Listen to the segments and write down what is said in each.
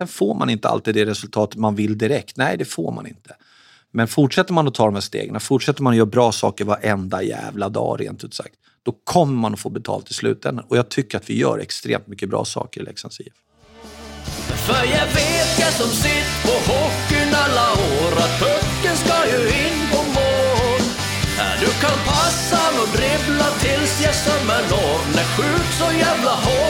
Sen får man inte alltid det resultat man vill direkt. Nej, det får man inte. Men fortsätter man att ta de här stegen, fortsätter man att göra bra saker varenda jävla dag rent ut sagt, då kommer man att få betalt i slutändan. Och jag tycker att vi gör extremt mycket bra saker i Leksands IF. För jag vet jag som sitt på hockeyn alla år att pucken ska ju in på mål. Du kan passa och dribbla tills jag sömmer når. När skjut så jävla hårt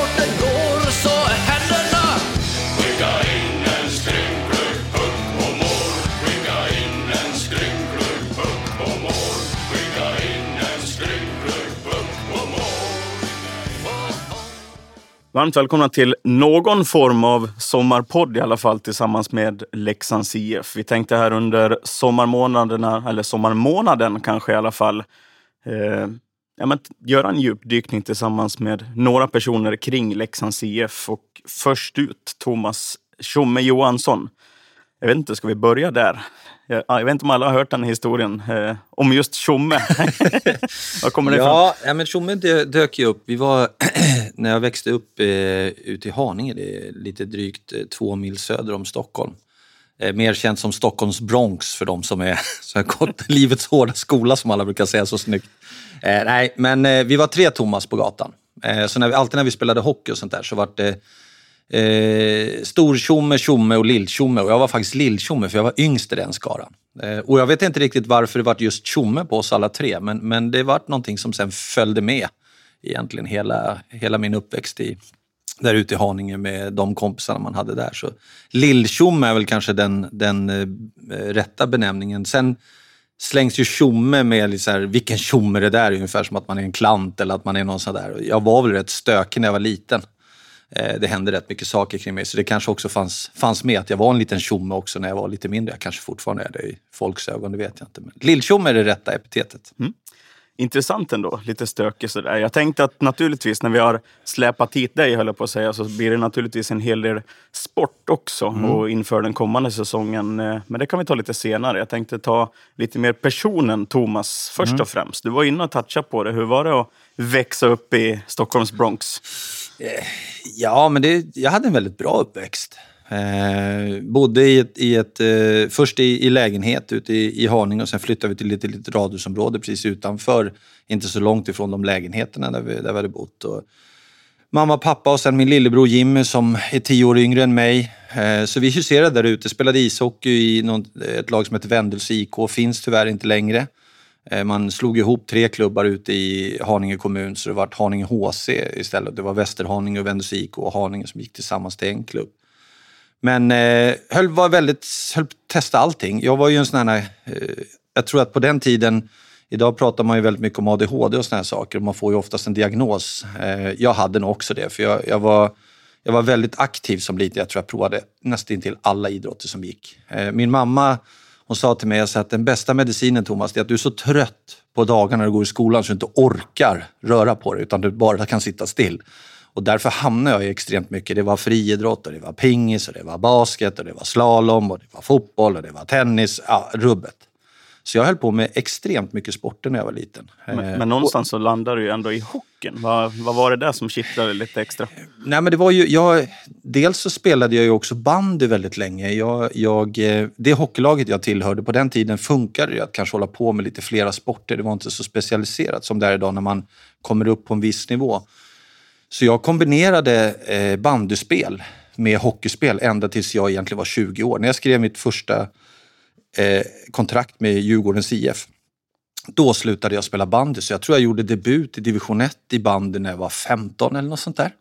Varmt välkomna till någon form av sommarpodd i alla fall tillsammans med Leksands IF. Vi tänkte här under sommarmånaderna, eller sommarmånaden kanske i alla fall, eh, ja, men göra en djupdykning tillsammans med några personer kring Leksands IF. Och först ut Thomas Tjomme Johansson. Jag vet inte, ska vi börja där? Jag, jag vet inte om alla har hört den historien eh, om just Tjomme. Var kommer det ifrån? Ja, ja men Tjomme dö- dök ju upp. Vi var, när jag växte upp eh, ute i Haninge, det är lite drygt eh, två mil söder om Stockholm. Eh, mer känt som Stockholms Bronx för de som är så här gått livets hårda skola som alla brukar säga så snyggt. Eh, nej, men eh, vi var tre Thomas på gatan. Eh, så när vi, alltid när vi spelade hockey och sånt där så var det eh, Stor-Tjomme, Tjomme och Lill-Tjomme. Och jag var faktiskt Lill-Tjomme för jag var yngst i den skaran. Eh, och jag vet inte riktigt varför det var just Tjomme på oss alla tre, men, men det var någonting som sen följde med egentligen hela, hela min uppväxt i, där ute i Haninge med de kompisarna man hade där. Så Lill-Tjomme är väl kanske den, den eh, rätta benämningen. Sen slängs ju tjomme med lite så här, vilken tjomme det där är, ungefär som att man är en klant eller att man är någon sån där. Jag var väl rätt stökig när jag var liten. Eh, Det hände rätt mycket saker kring mig, så det kanske också fanns, fanns med att jag var en liten tjomme också när jag var lite mindre. Jag kanske fortfarande är det i folks ögon, det vet jag inte. Men Lill-tjomme är det rätta epitetet. Intressant ändå, lite stökigt sådär. Jag tänkte att naturligtvis när vi har släpat hit dig, höll jag på att säga, så blir det naturligtvis en hel del sport också och inför den kommande säsongen. eh, Men det kan vi ta lite senare. Jag tänkte ta lite mer personen Thomas först och främst. Du var inne och touchade på det. Hur var det att växa upp i Stockholms Bronx? Eh, ja, men det, jag hade en väldigt bra uppväxt. Eh, bodde i ett, i ett, eh, först i, i lägenhet ute i, i Haninge och sen flyttade vi till ett litet radhusområde precis utanför, inte så långt ifrån de lägenheterna där vi, där vi hade bott. Och mamma, pappa och sen min lillebror Jimmy som är tio år yngre än mig. Eh, så vi huserade där ute, spelade ishockey i någon, ett lag som heter Vendels IK, finns tyvärr inte längre. Eh, man slog ihop tre klubbar ute i Haninge kommun så det var Haninge HC istället. Det var Västerhaninge och Vendels IK och Haninge som gick tillsammans till en klubb. Men eh, höll, var väldigt, höll på att testa allting. Jag var ju en sån här, eh, jag tror att på den tiden, idag pratar man ju väldigt mycket om ADHD och såna här saker och man får ju oftast en diagnos. Eh, jag hade nog också det för jag, jag, var, jag var väldigt aktiv som liten. Jag tror jag provade nästan till alla idrotter som gick. Eh, min mamma hon sa till mig att den bästa medicinen Thomas, det är att du är så trött på dagarna när du går i skolan så du inte orkar röra på dig utan du bara kan sitta still. Och därför hamnade jag i extremt mycket. Det var friidrott, och det var pingis, och det var basket, och det var slalom, och det var fotboll, och det var tennis. Ja, rubbet. Så jag höll på med extremt mycket sporter när jag var liten. Men, Eh, men någonstans så landar du ändå i hockeyn. Vad, vad var det där som kittlade lite extra? Nej, men det var ju, jag, dels så spelade jag ju också bandy väldigt länge. Jag, jag, eh, det hockeylaget jag tillhörde, på den tiden funkade det att kanske hålla på med lite flera sporter. Det var inte så specialiserat som det är idag när man kommer upp på en viss nivå. Så jag kombinerade eh, bandyspel med hockeyspel ända tills jag egentligen var 20 år. När jag skrev mitt första eh, kontrakt med Djurgårdens IF, då slutade jag spela bandy. Så jag tror jag gjorde debut i division 1 i bandy när jag var 15 eller något sånt där.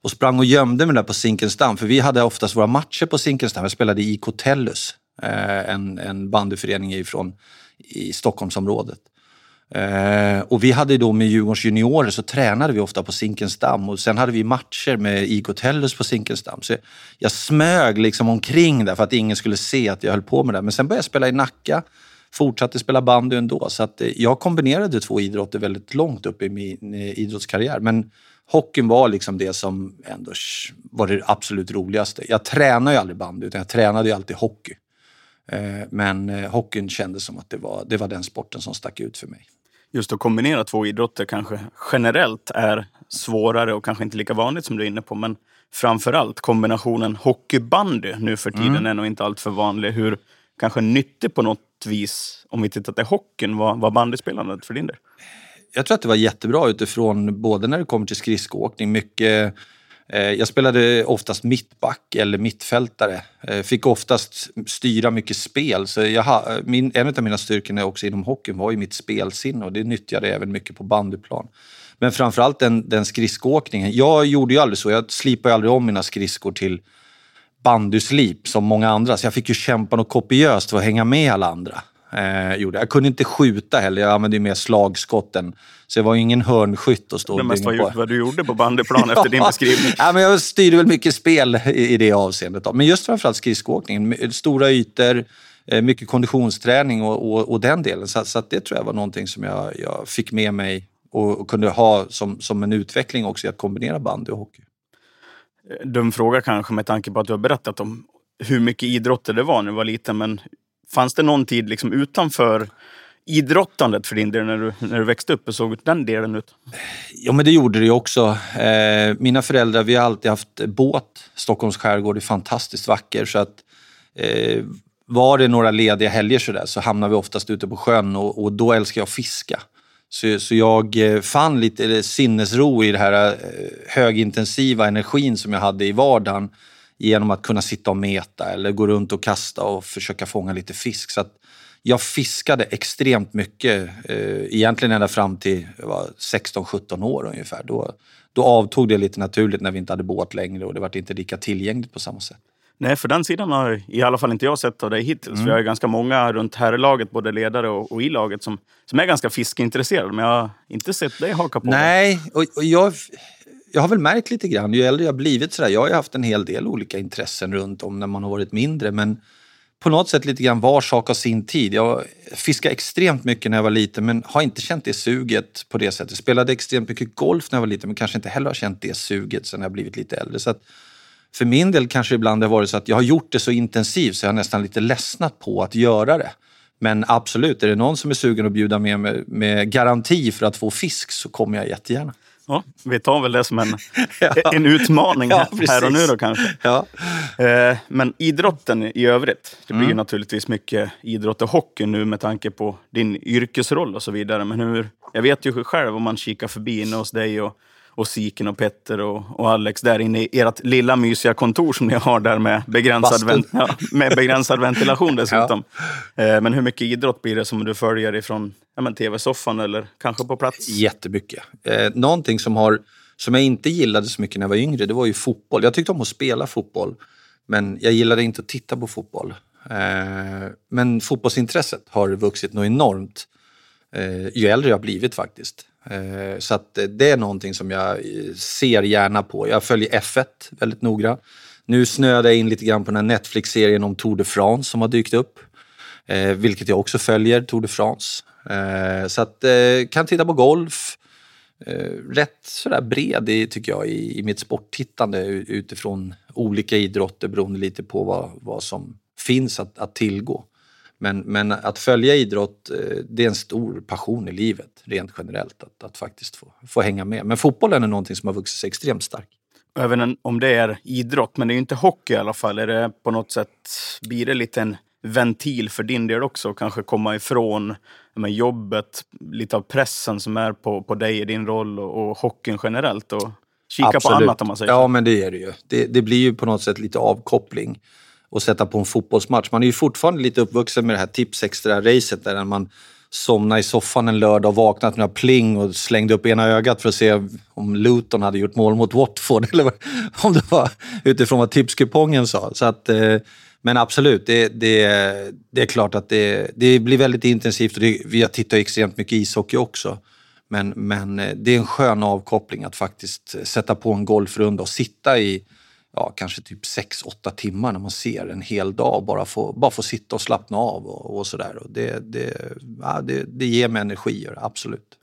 Och sprang och gömde mig där på Zinkensdamm, för vi hade oftast våra matcher på Zinkensdamm. Jag spelade i IK Tellus, eh, en, en bandyförening ifrån, i Stockholmsområdet. Eh, och vi hade då med Djurgårdens juniorer så tränade vi ofta på Zinkensdamm och sen hade vi matcher med IK Tellus på Zinkensdamm. Så jag, jag smög liksom omkring där för att ingen skulle se att jag höll på med det. Men sen började jag spela i Nacka, fortsatte spela bandy ändå. Så att eh, jag kombinerade två idrotter väldigt långt upp i min eh, idrottskarriär. Men hockeyn var liksom det som ändå var det absolut roligaste. Jag tränade ju aldrig bandy utan jag tränade ju alltid hockey. Eh, men eh, hockeyn kändes som att det var, det var den sporten som stack ut för mig. Just att kombinera två idrotter kanske generellt är svårare och kanske inte lika vanligt som du är inne på. Men framförallt kombinationen hockeybandy nu för tiden Mm. är nog inte allt för vanlig. Hur kanske nyttig på något vis, om vi tittar till hockeyn, var, var bandyspelandet för din del? jag tror att det var jättebra utifrån både när det kommer till skridskoåkning, mycket Eh, jag spelade oftast mittback eller mittfältare. Eh, fick oftast styra mycket spel. Så jag eh, min, en av mina styrkor också inom hockeyn var ju mitt spelsinne och det nyttjade jag även mycket på bandyplan. Men framförallt den, den skridskoåkningen. Jag gjorde ju aldrig så. Jag slipade ju aldrig om mina skridskor till bandyslip som många andra. Så jag fick ju kämpa något kopiöst för att hänga med alla andra. Eh, gjorde. Jag kunde inte skjuta heller. Jag använde ju mer slagskotten. Så jag var ju ingen hörnskytt och stå och dynga på. vad du gjorde på bandyplan efter din beskrivning. Ja, men jag styrde väl mycket spel i, i det avseendet. Då. Men just framförallt skridskoåkningen. Stora ytor, eh, mycket konditionsträning och, och, och den delen. Så, så att det tror jag var någonting som jag, jag fick med mig och, och kunde ha som, som en utveckling också i att kombinera bandy och hockey. Dum fråga kanske med tanke på att du har berättat om hur mycket idrotter det var när du var liten. Men fanns det någon tid liksom utanför idrottandet för din del när du, när du växte upp? Hur såg den delen ut? Ja, men det gjorde det ju också. Eh, mina föräldrar, vi har alltid haft båt. Stockholms skärgård är fantastiskt vacker. Så att, eh, var det några lediga helger så, där, så hamnade vi oftast ute på sjön och, och då älskar jag att fiska. Så, så jag eh, fann lite sinnesro i den här eh, högintensiva energin som jag hade i vardagen genom att kunna sitta och meta eller gå runt och kasta och försöka fånga lite fisk. Så jag fiskade extremt mycket, eh, egentligen ända fram till jag var 16-17 år ungefär. Då, då avtog det lite naturligt när vi inte hade båt längre och det var inte lika tillgängligt på samma sätt. Nej, för den sidan har i alla fall inte jag sett av dig hittills. Vi har ju ganska många runt herrlaget, både ledare och, och i laget, som, som är ganska fiskeintresserade. Men jag har inte sett dig haka på. Nej, och, och jag, jag har väl märkt lite grann, ju äldre jag har blivit sådär, jag har ju haft en hel del olika intressen runt om när man har varit mindre, men på något sätt lite grann var sak har sin tid. Jag fiskade extremt mycket när jag var liten men har inte känt det suget på det sättet. Spelade extremt mycket golf när jag var liten men kanske inte heller har känt det suget sen jag blivit lite äldre. Så att för min del kanske ibland det har varit så att jag har gjort det så intensivt så jag har nästan lite ledsnat på att göra det. Men absolut, är det någon som är sugen att bjuda med, mig med garanti för att få fisk så kommer jag jättegärna. Ja, vi tar väl det som en, Ja. en utmaning Ja, här, och nu då kanske. Ja. Eh, Men idrotten i övrigt. Det blir ju Mm. naturligtvis mycket idrott och hockey nu med tanke på din yrkesroll och så vidare. Men hur, jag vet ju själv om man kikar förbi inne hos dig och, och Siken och Petter och, och Alex där inne i ert lilla mysiga kontor som ni har där med begränsad, Bastun. ven, ja, med begränsad ventilation dessutom. Eh, Men hur mycket idrott blir det som du följer ifrån ja, men tv-soffan eller kanske på plats? Jättemycket. Eh, någonting som, har, som jag inte gillade så mycket när jag var yngre, det var ju fotboll. Jag tyckte om att spela fotboll, men jag gillade inte att titta på fotboll. Eh, men fotbollsintresset har vuxit något enormt eh, ju äldre jag blivit faktiskt. Eh, så att eh, det är någonting som jag eh, ser gärna på. Jag följer F1 väldigt noga. Nu snöade jag in lite grann på den här Netflix-serien om Tour de France som har dykt upp. Eh, vilket jag också följer, Tour de France. Eh, så att eh, kan titta på golf. Eh, rätt sådär bred i, tycker jag i, i mitt sporttittande utifrån olika idrotter beroende lite på vad, vad som finns att, att tillgå. Men, men att följa idrott, eh, det är en stor passion i livet rent generellt att, att faktiskt få, få hänga med. Men fotbollen är någonting som har vuxit sig extremt stark. Även om det är idrott, men det är ju inte hockey i alla fall. Är det på något sätt, blir det lite en ventil för din del också? Kanske komma ifrån ja, men jobbet, lite av pressen som är på, på dig i din roll och, och hockeyn generellt och kika på annat om man säger Ja, så. men det är det ju. Det, det blir ju på något sätt lite avkoppling och sätta på en fotbollsmatch. Man är ju fortfarande lite uppvuxen med det här tips extra-racet där man somnade i soffan en lördag och vaknat med pling och slängde upp ena ögat för att se om Luton hade gjort mål mot Watford eller om det var utifrån vad tipskupongen sa. Så att, eh, men absolut, det, det, det är klart att det, det blir väldigt intensivt och det, vi tittar extremt mycket ishockey också. Men, men eh, det är en skön avkoppling att faktiskt sätta på en golfrunda och sitta i ja, kanske typ 6-8 timmar när man ser en hel dag bara få, bara få sitta och slappna av och, och sådär. Det, det, ja, det, det ger mig energier, absolut.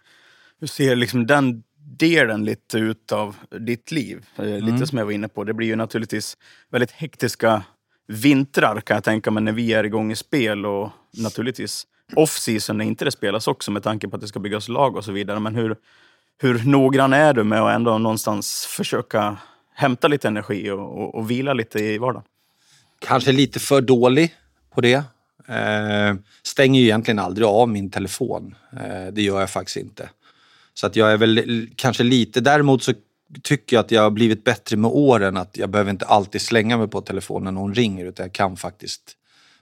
Hur ser liksom den delen lite ut av ditt liv? Eh, Mm. Lite som jag var inne på. Det blir ju naturligtvis väldigt hektiska vintrar kan jag tänka mig när vi är igång i spel och naturligtvis off-season när inte det spelas också med tanke på att det ska byggas lag och så vidare. Men hur, hur noggrann är du med att ändå någonstans försöka hämta lite energi och, och, och vila lite i vardagen? Kanske lite för dålig på det. Eh, stänger ju egentligen aldrig av min telefon. Eh, det gör jag faktiskt inte. Så att jag är väl kanske lite... Däremot så tycker jag att jag har blivit bättre med åren. Att jag behöver inte alltid slänga mig på telefonen när någon ringer utan jag kan faktiskt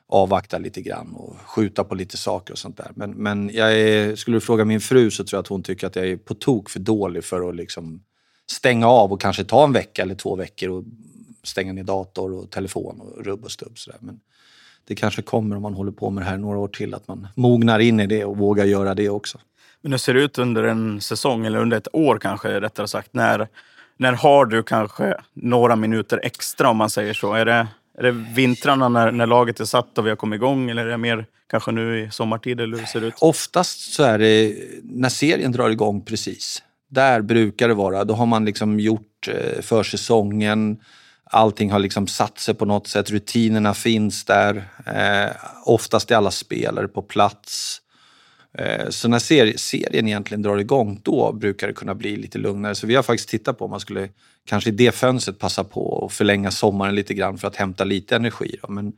avvakta lite grann och skjuta på lite saker och sånt där. Men, men jag är, skulle du fråga min fru så tror jag att hon tycker att jag är på tok för dålig för att liksom stänga av och kanske ta en vecka eller två veckor och stänga ner dator och telefon och rubb och stubb. Sådär. Men det kanske kommer om man håller på med det här några år till, att man mognar in i det och vågar göra det också. Men hur ser det ut under en säsong, eller under ett år kanske rättare sagt? När, när har du kanske några minuter extra om man säger så? Är det, är det vintrarna när, när laget är satt och vi har kommit igång eller är det mer kanske nu i sommartid? Eller hur ser det ut? Oftast så är det när serien drar igång precis. Där brukar det vara. Då har man liksom gjort eh, försäsongen. Allting har liksom satt sig på något sätt. Rutinerna finns där. Eh, oftast är alla spelare på plats. Eh, så när serien egentligen drar igång, då brukar det kunna bli lite lugnare. Så vi har faktiskt tittat på om man skulle kanske i det fönstret passa på att förlänga sommaren lite grann för att hämta lite energi. Då. Men,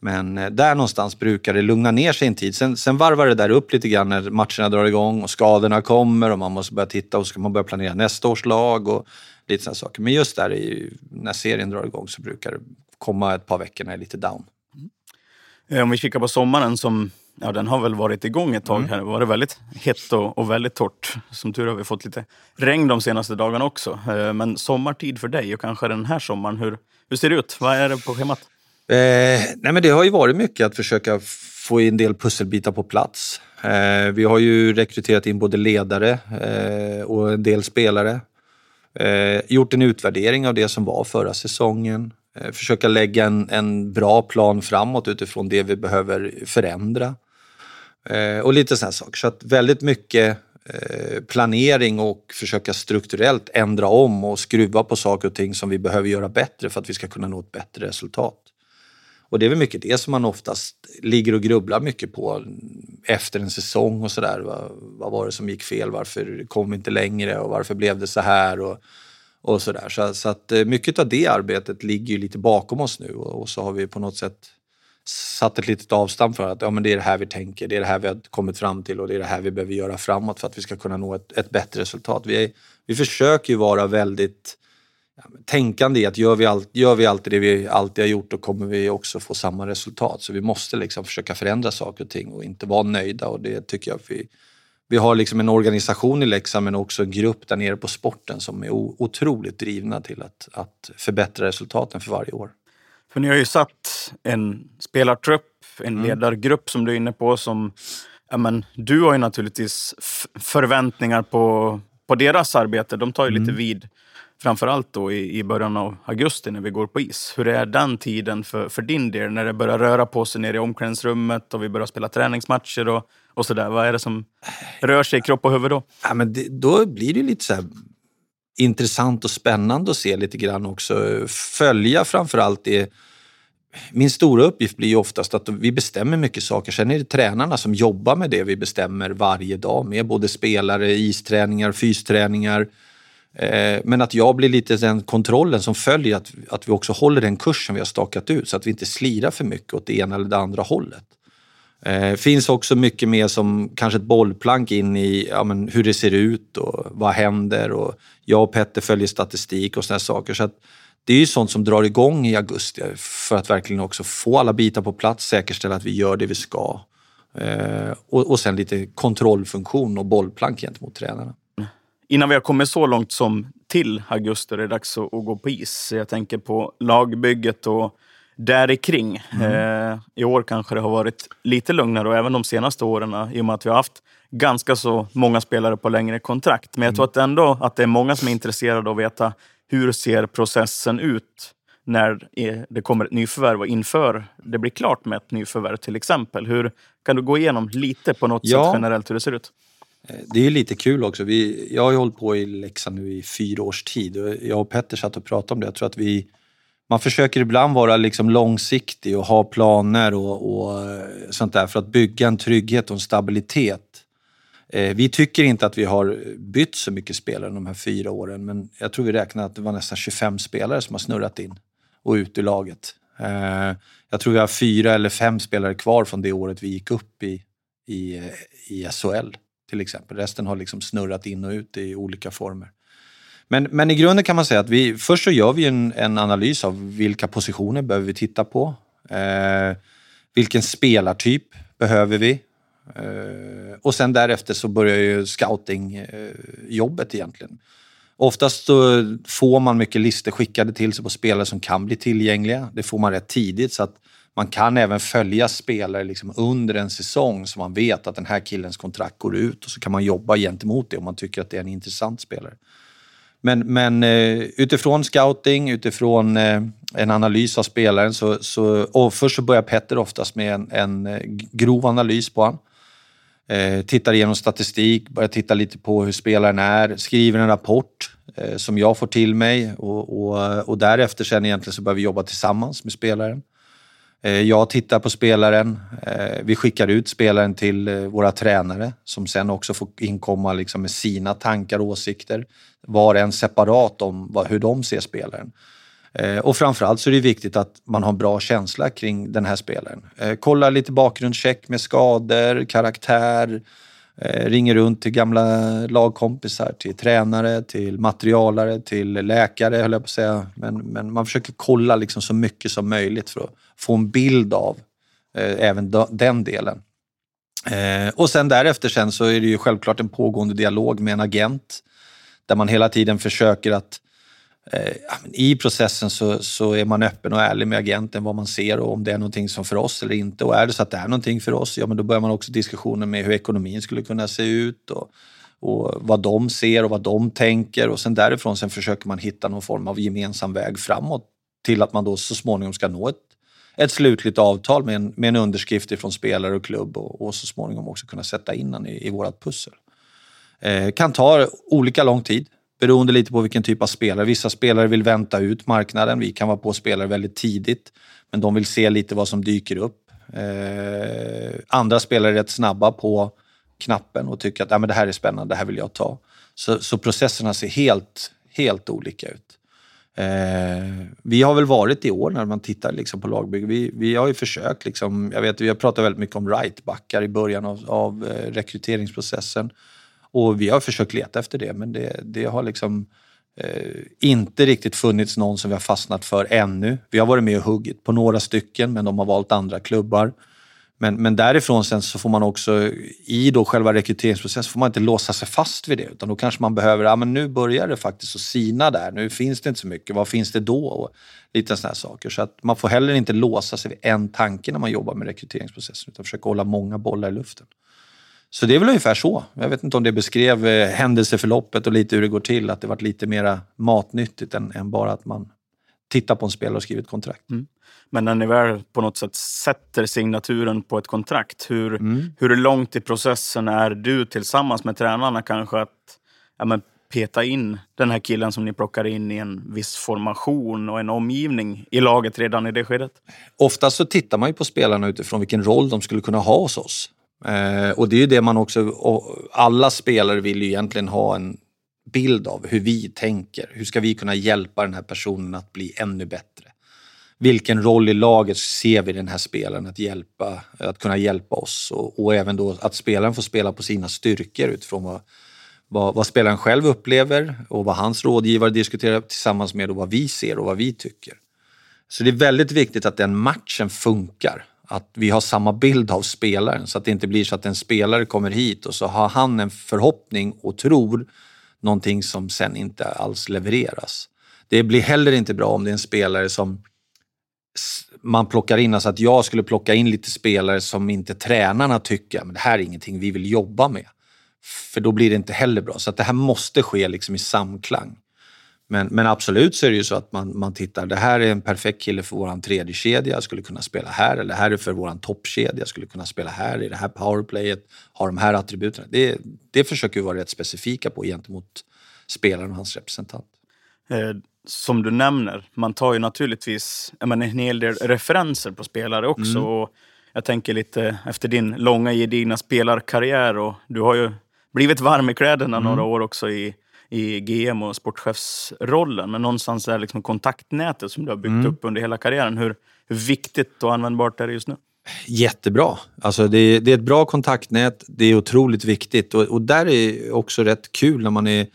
men eh, där någonstans brukar det lugna ner sig en tid. Sen, sen varvar det där upp lite grann när matcherna drar igång och skadorna kommer och man måste börja titta och så ska man börja planera nästa års lag och lite sådana saker. Men just där, ju, när serien drar igång så brukar det komma ett par veckor när det är lite down. Mm. Eh, om vi kikar på sommaren som Ja, den har väl varit igång ett tag. Mm. Här. Det var väldigt hett och, och, väldigt torrt. Som tur har vi fått lite regn de senaste dagarna också. Eh, men sommartid för dig och kanske den här sommaren, hur, hur ser det ut? Vad är det på schemat? Eh, nej men det har ju varit mycket att försöka få en del pusselbitar på plats. Eh, vi har ju rekryterat in både ledare eh, och en del spelare. Eh, gjort en utvärdering av det som var förra säsongen. Eh, försöka lägga en, en bra plan framåt utifrån det vi behöver förändra. Eh, och lite sådana saker. Så att väldigt mycket eh, planering och försöka strukturellt ändra om och skruva på saker och ting som vi behöver göra bättre för att vi ska kunna nå ett bättre resultat. Och det är väl mycket det som man oftast ligger och grubblar mycket på efter en säsong och sådär. Vad, vad var det som gick fel? Varför kom vi inte längre och varför blev det så här? Och, och sådär. Så, så att eh, mycket av det arbetet ligger ju lite bakom oss nu och, och så har vi på något sätt satt ett litet avstamp för att ja, men det är det här vi tänker, det är det här vi har kommit fram till och det är det här vi behöver göra framåt för att vi ska kunna nå ett, ett bättre resultat. Vi, är, vi försöker ju vara väldigt ja, tänkande i att gör vi, all, gör vi alltid det vi alltid har gjort då kommer vi också få samma resultat. Så vi måste liksom försöka förändra saker och ting och inte vara nöjda och det tycker jag att vi, vi har liksom en organisation i Leksand men också en grupp där nere på sporten som är otroligt drivna till att, att förbättra resultaten för varje år. För ni har ju satt en spelartrupp, en mm. ledargrupp som du är inne på. Som, ja, men, du har ju naturligtvis förväntningar på, på deras arbete. De tar ju mm. lite vid, framförallt då i, i början av augusti när vi går på is. Hur är den tiden för, för din del? När det börjar röra på sig nere i omklädningsrummet och vi börjar spela träningsmatcher och, och sådär. Vad är det som rör sig i kropp och huvud då? Ja, men det, då blir det lite så här intressant och spännande att se lite grann också. Följa framförallt det. Min stora uppgift blir ju oftast att vi bestämmer mycket saker. Sen är det tränarna som jobbar med det vi bestämmer varje dag med både spelare, isträningar, fysträningar. Eh, men att jag blir lite den kontrollen som följer att, att vi också håller den kursen vi har stakat ut så att vi inte slirar för mycket åt det ena eller det andra hållet. Eh, finns också mycket mer som kanske ett bollplank in i ja, men hur det ser ut och vad händer. Och jag och Petter följer statistik och sådana saker. Så det är ju sånt som drar igång i augusti för att verkligen också få alla bitar på plats, säkerställa att vi gör det vi ska. Eh, och, och sen lite kontrollfunktion och bollplank gentemot tränarna. Innan vi har kommit så långt som till augusti är det dags att, att gå på is. Jag tänker på lagbygget och där kring. Mm. Eh, I år kanske det har varit lite lugnare och även de senaste åren i och med att vi har haft ganska så många spelare på längre kontrakt. Men jag tror att ändå att det är många som är intresserade av att veta hur ser processen ut när det kommer ett nyförvärv och inför det blir klart med ett nyförvärv till exempel. Hur Kan du gå igenom lite på något ja. sätt generellt hur det ser ut? Eh, det är lite kul också. Vi, jag har ju hållit på i Leksand nu i fyra års tid. Jag och Petter satt och pratade om det. Jag tror att vi man försöker ibland vara liksom långsiktig och ha planer och, och, eh, sånt där för att bygga en trygghet och en stabilitet eh, vi tycker inte att vi har bytt så mycket spelare de här fyra åren, men jag tror vi räknar att det var nästan 25 spelare som har snurrat in och ut ur laget. Jag tror vi har fyra eller fem spelare kvar från det året vi gick upp i, i, i SHL till exempel. Resten har liksom snurrat in och ut i olika former. Men, men i grunden kan man säga att vi, först så gör vi en, en analys av vilka positioner behöver vi titta på. Eh, vilken spelartyp behöver vi? Eh, och sen därefter så börjar ju scoutingjobbet eh, egentligen. Oftast så får man mycket listor skickade till sig på spelare som kan bli tillgängliga. Det får man rätt tidigt så att man kan även följa spelare liksom under en säsong så man vet att den här killens kontrakt går ut och så kan man jobba gentemot det om man tycker att det är en intressant spelare. Men, men eh, utifrån scouting, utifrån eh, en analys av spelaren så, så och först så börjar Petter oftast med en, en eh, grov analys på honom. Eh, tittar igenom statistik, börjar titta lite på hur spelaren är, skriver en rapport eh, som jag får till mig och, och, och därefter sen egentligen så börjar vi jobba tillsammans med spelaren. Eh, jag tittar på spelaren. Eh, vi skickar ut spelaren till eh, våra tränare som sen också får inkomma liksom med sina tankar och åsikter. Var en separat om hur de ser spelaren. Och framförallt så är det viktigt att man har en bra känsla kring den här spelaren. Kolla lite bakgrundscheck med skador, karaktär, Eh, ringer runt till gamla lagkompisar, till tränare, till materialare, till läkare höll jag på att säga. Men, men man försöker kolla liksom så mycket som möjligt för att få en bild av eh, även den delen. Eh, och sen därefter sen så är det ju självklart en pågående dialog med en agent där man hela tiden försöker att eh, Eh, i processen så, så är man öppen och ärlig med agenten vad man ser och om det är någonting som för oss eller inte. Och är det så att det är någonting för oss, ja men då börjar man också diskussionen med hur ekonomin skulle kunna se ut och, och vad de ser och vad de tänker och sen därifrån sen försöker man hitta någon form av gemensam väg framåt till att man då så småningom ska nå ett ett slutligt avtal med en, med en underskrift från spelare och klubb och, och så småningom också kunna sätta in den i, i vårt pussel. Eh, kan ta olika lång tid beroende lite på vilken typ av spelare. Vissa spelare vill vänta ut marknaden. Vi kan vara på spelare väldigt tidigt, men de vill se lite vad som dyker upp. Eh, andra spelare är rätt snabba på knappen och tycker att ah, men det här är spännande, det här vill jag ta. Så, så processerna ser helt, helt olika ut. Eh, vi har väl varit i år när man tittar liksom på lagbygge. Vi, vi har ju försökt, liksom, jag vet vi har pratat väldigt mycket om right-backar i början av, av eh, rekryteringsprocessen. Och vi har försökt leta efter det, men det, det har liksom eh, inte riktigt funnits någon som vi har fastnat för ännu. Vi har varit med och huggit på några stycken, men de har valt andra klubbar. Men, men därifrån sen så får man också, i då själva rekryteringsprocessen, får man inte låsa sig fast vid det. Utan då kanske man behöver, ja men nu börjar det faktiskt att sina där. Nu finns det inte så mycket. Vad finns det då? Och lite sådana saker. Så att man får heller inte låsa sig vid en tanke när man jobbar med rekryteringsprocessen. Utan försöka hålla många bollar i luften. Så det är väl ungefär så. Jag vet inte om det beskrev eh, händelseförloppet och lite hur det går till. Att det varit lite mer matnyttigt än, än bara att man tittar på en spelare och skriver ett kontrakt. Mm. Men när ni väl på något sätt sätter signaturen på ett kontrakt, hur, mm. hur långt i processen är du tillsammans med tränarna kanske att ja, men, peta in den här killen som ni plockar in i en viss formation och en omgivning i laget redan i det skedet? Oftast så tittar man ju på spelarna utifrån vilken roll de skulle kunna ha hos oss. Eh, och det är ju det man också, alla spelare vill ju egentligen ha en bild av hur vi tänker. Hur ska vi kunna hjälpa den här personen att bli ännu bättre? vilken roll i laget ser vi den här spelaren att, hjälpa, att kunna hjälpa oss och, och även då att spelaren får spela på sina styrkor utifrån vad, vad, vad, spelaren själv upplever och vad hans rådgivare diskuterar tillsammans med och vad vi ser och vad vi tycker. Så det är väldigt viktigt att den matchen funkar. Att vi har samma bild av spelaren så att det inte blir så att en spelare kommer hit och så har han en förhoppning och tror någonting som sen inte alls levereras. Det blir heller inte bra om det är en spelare som man plockar in, alltså att jag skulle plocka in lite spelare som inte tränarna tycker, men det här är ingenting vi vill jobba med. För då blir det inte heller bra. Så att det här måste ske liksom i samklang. Men, men absolut så är det ju så att man, man tittar, det här är en perfekt kille för våran tredje kedja skulle kunna spela här. Eller det här är för våran toppkedja, skulle kunna spela här. I det här powerplayet, har de här attributen. Det, det försöker vi vara rätt specifika på gentemot spelaren och hans representant. Eh, som du nämner, man tar ju naturligtvis menar, en hel del referenser på spelare också. Mm. Och jag tänker lite efter din långa gedigna spelarkarriär och du har ju blivit varm i kläderna mm. några år också i, i GM och sportchefsrollen. Men någonstans är liksom kontaktnätet som du har byggt mm. upp under hela karriären. Hur, hur viktigt och användbart är det just nu? Jättebra. Alltså det, det är ett bra kontaktnät. Det är otroligt viktigt. Och, och där är också rätt kul när man är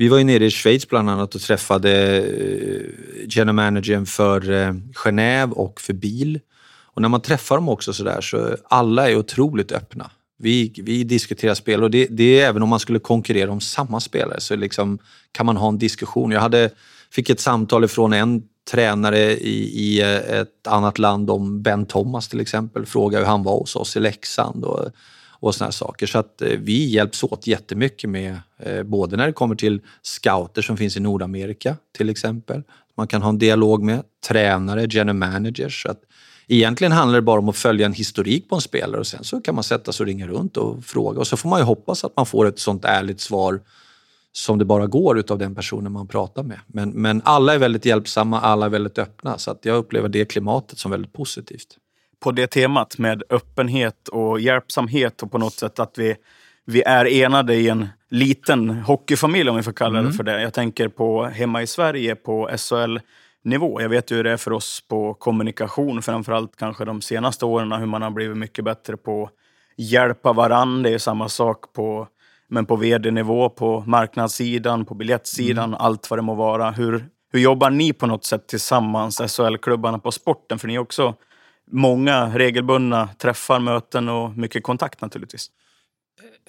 vi var ju nere i Schweiz bland annat och träffade eh, general managern för eh, Genève och för bil. Och när man träffar dem också sådär så alla är otroligt öppna. Vi, vi diskuterar spel och det, det är även om man skulle konkurrera om samma spelare så liksom kan man ha en diskussion. Jag hade, fick ett samtal ifrån en tränare i, i eh, ett annat land om Ben Thomas till exempel. Frågade hur han var hos oss i Leksand och, och såna saker. Så att eh, vi hjälps åt jättemycket med eh, både när det kommer till scouter som finns i Nordamerika till exempel. Man kan ha en dialog med tränare, general managers. Så att egentligen handlar det bara om att följa en historik på en spelare och sen så kan man sätta sig och ringa runt och fråga och så får man ju hoppas att man får ett sånt ärligt svar som det bara går utav den personen man pratar med. Men, men alla är väldigt hjälpsamma, alla är väldigt öppna så att jag upplever det klimatet som väldigt positivt. På det temat med öppenhet och hjälpsamhet och på något sätt att vi, vi är enade i en liten hockeyfamilj om vi får kalla det mm. för det. Jag tänker på hemma i Sverige på SHL nivå. Jag vet ju hur det är för oss på kommunikation, framförallt kanske de senaste åren, hur man har blivit mycket bättre på att hjälpa varandra. Det är samma sak på, men på vd-nivå, på marknadssidan, på biljettsidan, mm. allt vad det må vara. Hur, hur jobbar ni på något sätt tillsammans, SHL-klubbarna på sporten? För ni är också många regelbundna träffar, möten och mycket kontakt naturligtvis.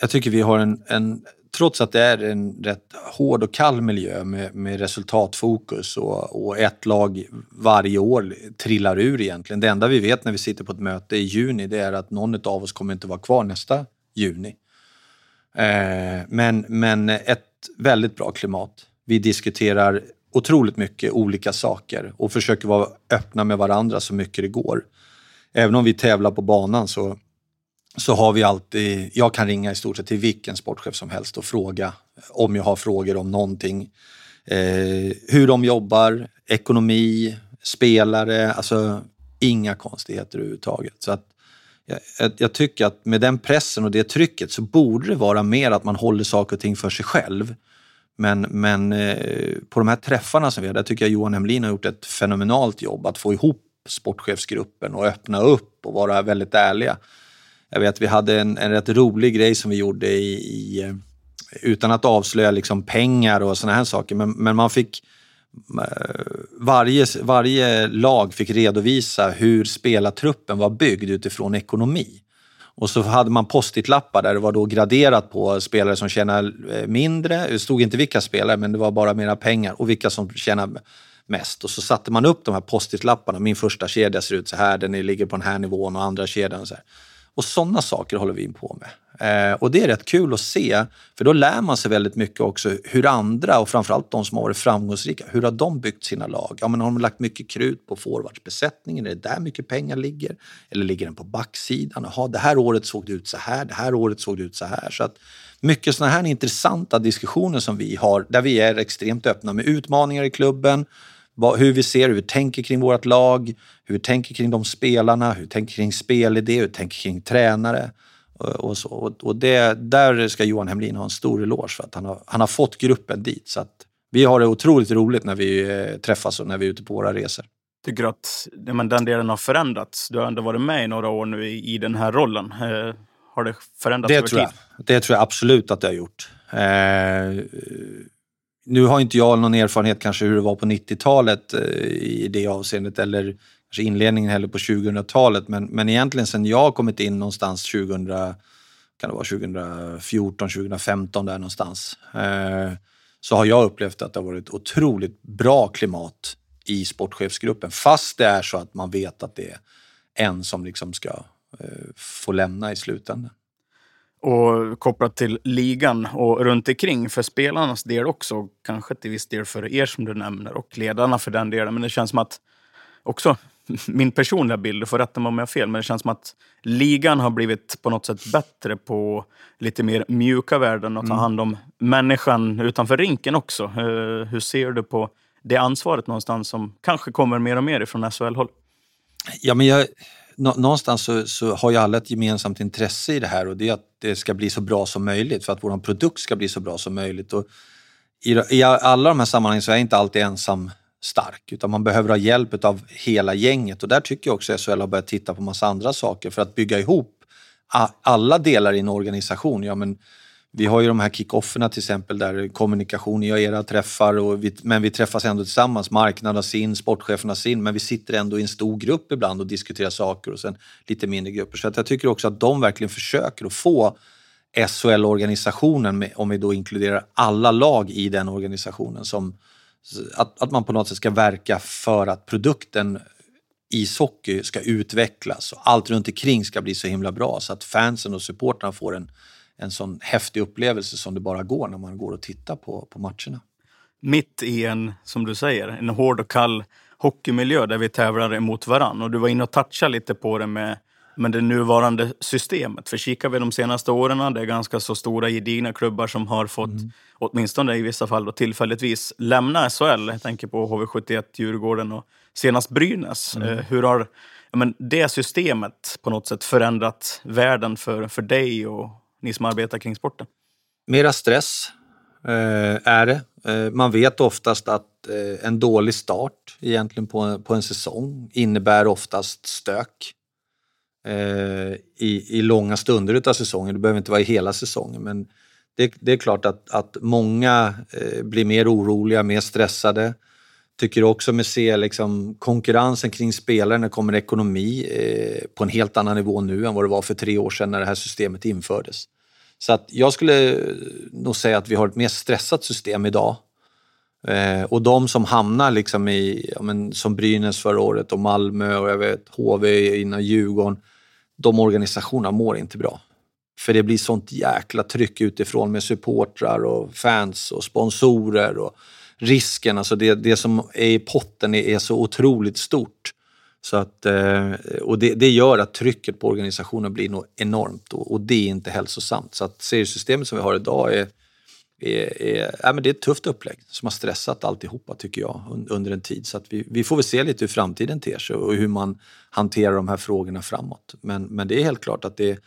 Jag tycker vi har en, en trots att det är en rätt hård och kall miljö med, med resultatfokus och, och, ett lag varje år trillar ur egentligen. Det enda vi vet när vi sitter på ett möte i juni det är att någon av oss kommer inte vara kvar nästa juni. Eh, men, men ett väldigt bra klimat. Vi diskuterar otroligt mycket olika saker och försöker vara öppna med varandra så mycket det går. Även om vi tävlar på banan så så har vi alltid, jag kan ringa i stort sett till vilken sportchef som helst och fråga om jag har frågor om någonting. Eh, hur de jobbar, ekonomi, spelare, alltså inga konstigheter överhuvudtaget. Så att jag, jag, tycker att med den pressen och det trycket så borde det vara mer att man håller saker och ting för sig själv. Men, men eh, på de här träffarna som vi har, där tycker jag Johan Hemlin har gjort ett fenomenalt jobb att få ihop sportchefsgruppen och öppna upp och vara väldigt ärliga. Jag vet vi hade en, en rätt rolig grej som vi gjorde i, i eh, utan att avslöja liksom pengar och såna här saker, men, men man fick eh, varje, varje lag fick redovisa hur spelartruppen var byggd utifrån ekonomi. Och så hade man post-it-lappar där det var då graderat på spelare som tjänar eh, mindre. Det stod inte vilka spelare, men det var bara mera pengar och vilka som tjänar mest. Och så satte man upp de här post-it-lapparna. Min första kedja ser ut så här, den ligger på den här nivån och andra kedjan så här. Och sådana saker håller vi på med. Eh, och det är rätt kul att se, för då lär man sig väldigt mycket också hur andra, och framförallt de som har varit framgångsrika, hur har de byggt sina lag? Ja, men har de lagt mycket krut på forwardsbesättningen? Är det där mycket pengar ligger? Eller ligger den på backsidan? Jaha, det här året såg det ut så här, det här året såg det ut så här. Så att mycket sådana här intressanta diskussioner som vi har, där vi är extremt öppna med utmaningar i klubben, hur vi ser, hur vi tänker kring vårt lag, hur vi tänker kring de spelarna, hur vi tänker kring spelidé, hur vi tänker kring tränare. Och, så. och det, där ska Johan Hemlin ha en stor eloge för att han har, han har fått gruppen dit. Så att vi har det otroligt roligt när vi eh, träffas och när vi är ute på våra resor. Tycker du att men den delen har förändrats? Du har ändå varit med i några år nu i, i den här rollen. Eh, har det förändrats det över tror tid? Jag. Det tror jag absolut att det har gjort. Eh, nu har inte jag någon erfarenhet kanske hur det var på 90-talet eh, i det avseendet eller kanske inledningen heller på 2000-talet. Men, men egentligen sen jag kommit in någonstans 2000, kan det vara 2014, 2015 där någonstans. Eh, så har jag upplevt att det har varit otroligt bra klimat i sportchefsgruppen. Fast det är så att man vet att det är en som liksom ska eh, få lämna i slutändan. Och kopplat till ligan och runt omkring för spelarnas del också. Kanske till viss del för er som du nämner och ledarna för den delen. Men det känns som att också min personliga bild, du får rätta mig om jag har fel, men det känns som att ligan har blivit på något sätt bättre på lite mer mjuka värden och ta mm. hand om människan utanför rinken också. Uh, hur ser du på det ansvaret någonstans som kanske kommer mer och mer ifrån SHL-håll? Ja, men jag, någonstans så, så, har ju alla ett gemensamt intresse i det här och det är att det ska bli så bra som möjligt för att vår produkt ska bli så bra som möjligt. Och i, I alla de här sammanhangen så är jag inte alltid ensam stark utan man behöver ha hjälp av hela gänget och där tycker jag också SHL har börjat titta på massa andra saker för att bygga ihop alla delar i en organisation. Ja, men vi har ju de här kickofferna till exempel där kommunikation, jag era träffar, och vi, men vi träffas ändå tillsammans. Marknaden har sin, sportcheferna sin, men vi sitter ändå i en stor grupp ibland och diskuterar saker och sen lite mindre grupper. Så att jag tycker också att de verkligen försöker att få SHL-organisationen, om vi då inkluderar alla lag i den organisationen, som, att, att man på något sätt ska verka för att produkten ishockey ska utvecklas och allt runt omkring ska bli så himla bra så att fansen och supportrarna får en, en sån häftig upplevelse som det bara går när man går och tittar på, på matcherna. Mitt i en, som du säger, en hård och kall hockeymiljö där vi tävlar emot varann. Och du var inne och touchade lite på det med, med det nuvarande systemet. För kikar vi de senaste åren, det är ganska så stora gedigna klubbar som har fått, mm. åtminstone i vissa fall då, tillfälligtvis, lämna SHL. Jag tänker på HV71, Djurgården och senast Brynäs. Mm. Eh, hur har men, det systemet på något sätt förändrat världen för, för dig och ni som arbetar kring sporten? Mera stress eh, är det. Eh, man vet oftast att eh, en dålig start egentligen på, på en säsong innebär oftast stök eh, i, i långa stunder av säsongen. Det behöver inte vara i hela säsongen men det, det är klart att, att många eh, blir mer oroliga, mer stressade tycker också med se liksom, konkurrensen kring spelare när det kommer ekonomi eh, på en helt annan nivå nu än vad det var för tre år sedan när det här systemet infördes. Så att jag skulle eh, nog säga att vi har ett mer stressat system idag. Eh, och de som hamnar liksom i, ja, men, som Brynäs förra året och Malmö och jag vet HV innan Djurgården, de organisationerna mår inte bra. För det blir sånt jäkla tryck utifrån med supportrar och fans och sponsorer. Och, risken, alltså det, det som är i potten är, är så otroligt stort. Så att, eh, och det, det, gör att trycket på organisationen blir nog enormt och, och, det är inte hälsosamt. Så att seriesystemet som vi har idag är, är, är, ja, men det är ett tufft upplägg som har stressat alltihopa tycker jag under en tid. Så att vi, vi får väl se lite hur framtiden ter sig och hur man hanterar de här frågorna framåt. Men, men det är helt klart att det,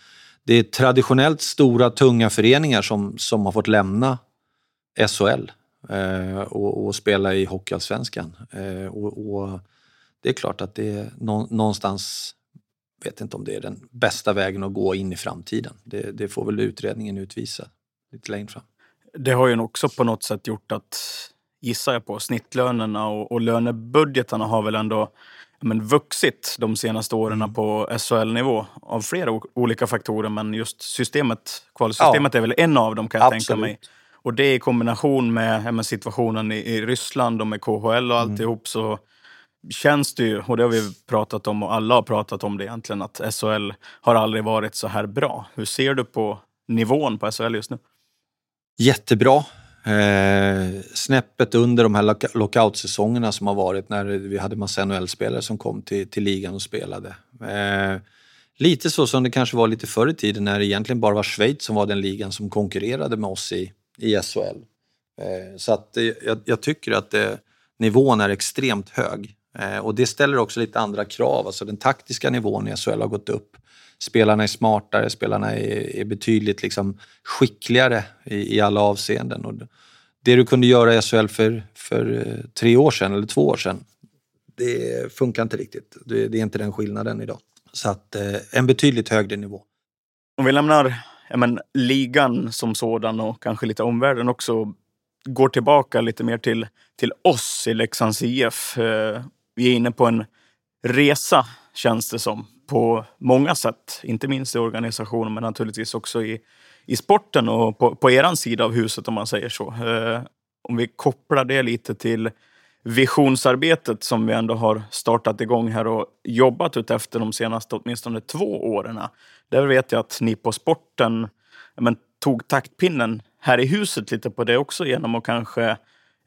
det är traditionellt stora tunga föreningar som, som har fått lämna SHL eh, och, och, spela i Hockeyallsvenskan. Eh, och, och, det är klart att det är nå, någonstans, vet inte om det är den bästa vägen att gå in i framtiden. Det, det får väl utredningen utvisa lite längre fram. Det har ju också på något sätt gjort att, gissar jag på, snittlönerna och, och lönebudgetarna har väl ändå men, vuxit de senaste åren mm. på SHL-nivå av flera olika faktorer. Men just systemet, kvalsystemet ja. är väl en av dem kan jag Absolut. tänka mig. Och det i kombination med, med situationen i, i, Ryssland och med KHL och alltihop mm. så känns det ju, och det har vi pratat om och alla har pratat om det egentligen, att SHL har aldrig varit så här bra. Hur ser du på nivån på SHL just nu? Jättebra. Eh, snäppet under de här lockoutsäsongerna som har varit när vi hade massa NHL-spelare som kom till, till ligan och spelade. Eh, lite så som det kanske var lite förr i tiden när det egentligen bara var Schweiz som var den ligan som konkurrerade med oss i, i SHL. Eh, så att jag, jag tycker att det, nivån är extremt hög. Eh, och det ställer också lite andra krav. Alltså den taktiska nivån i SHL har gått upp. Spelarna är smartare, spelarna är, är betydligt liksom skickligare i, i, alla avseenden. Och det du kunde göra i SHL för, för eh, tre år sedan eller två år sedan, det funkar inte riktigt. Det, det är inte den skillnaden idag. Så att en betydligt högre nivå. Om vi lämnar men, ligan som sådan och kanske lite omvärlden också går tillbaka lite mer till, till oss i Leksands IF. Eh, vi är inne på en resa, känns det som, på många sätt. Inte minst i organisationen, men naturligtvis också i, i sporten och på, på er sida av huset om man säger så. Eh, om vi kopplar det lite till visionsarbetet som vi ändå har startat igång här och jobbat ut efter de senaste åtminstone två åren. Där vet jag att ni på sporten men, tog taktpinnen här i huset lite på det också genom att kanske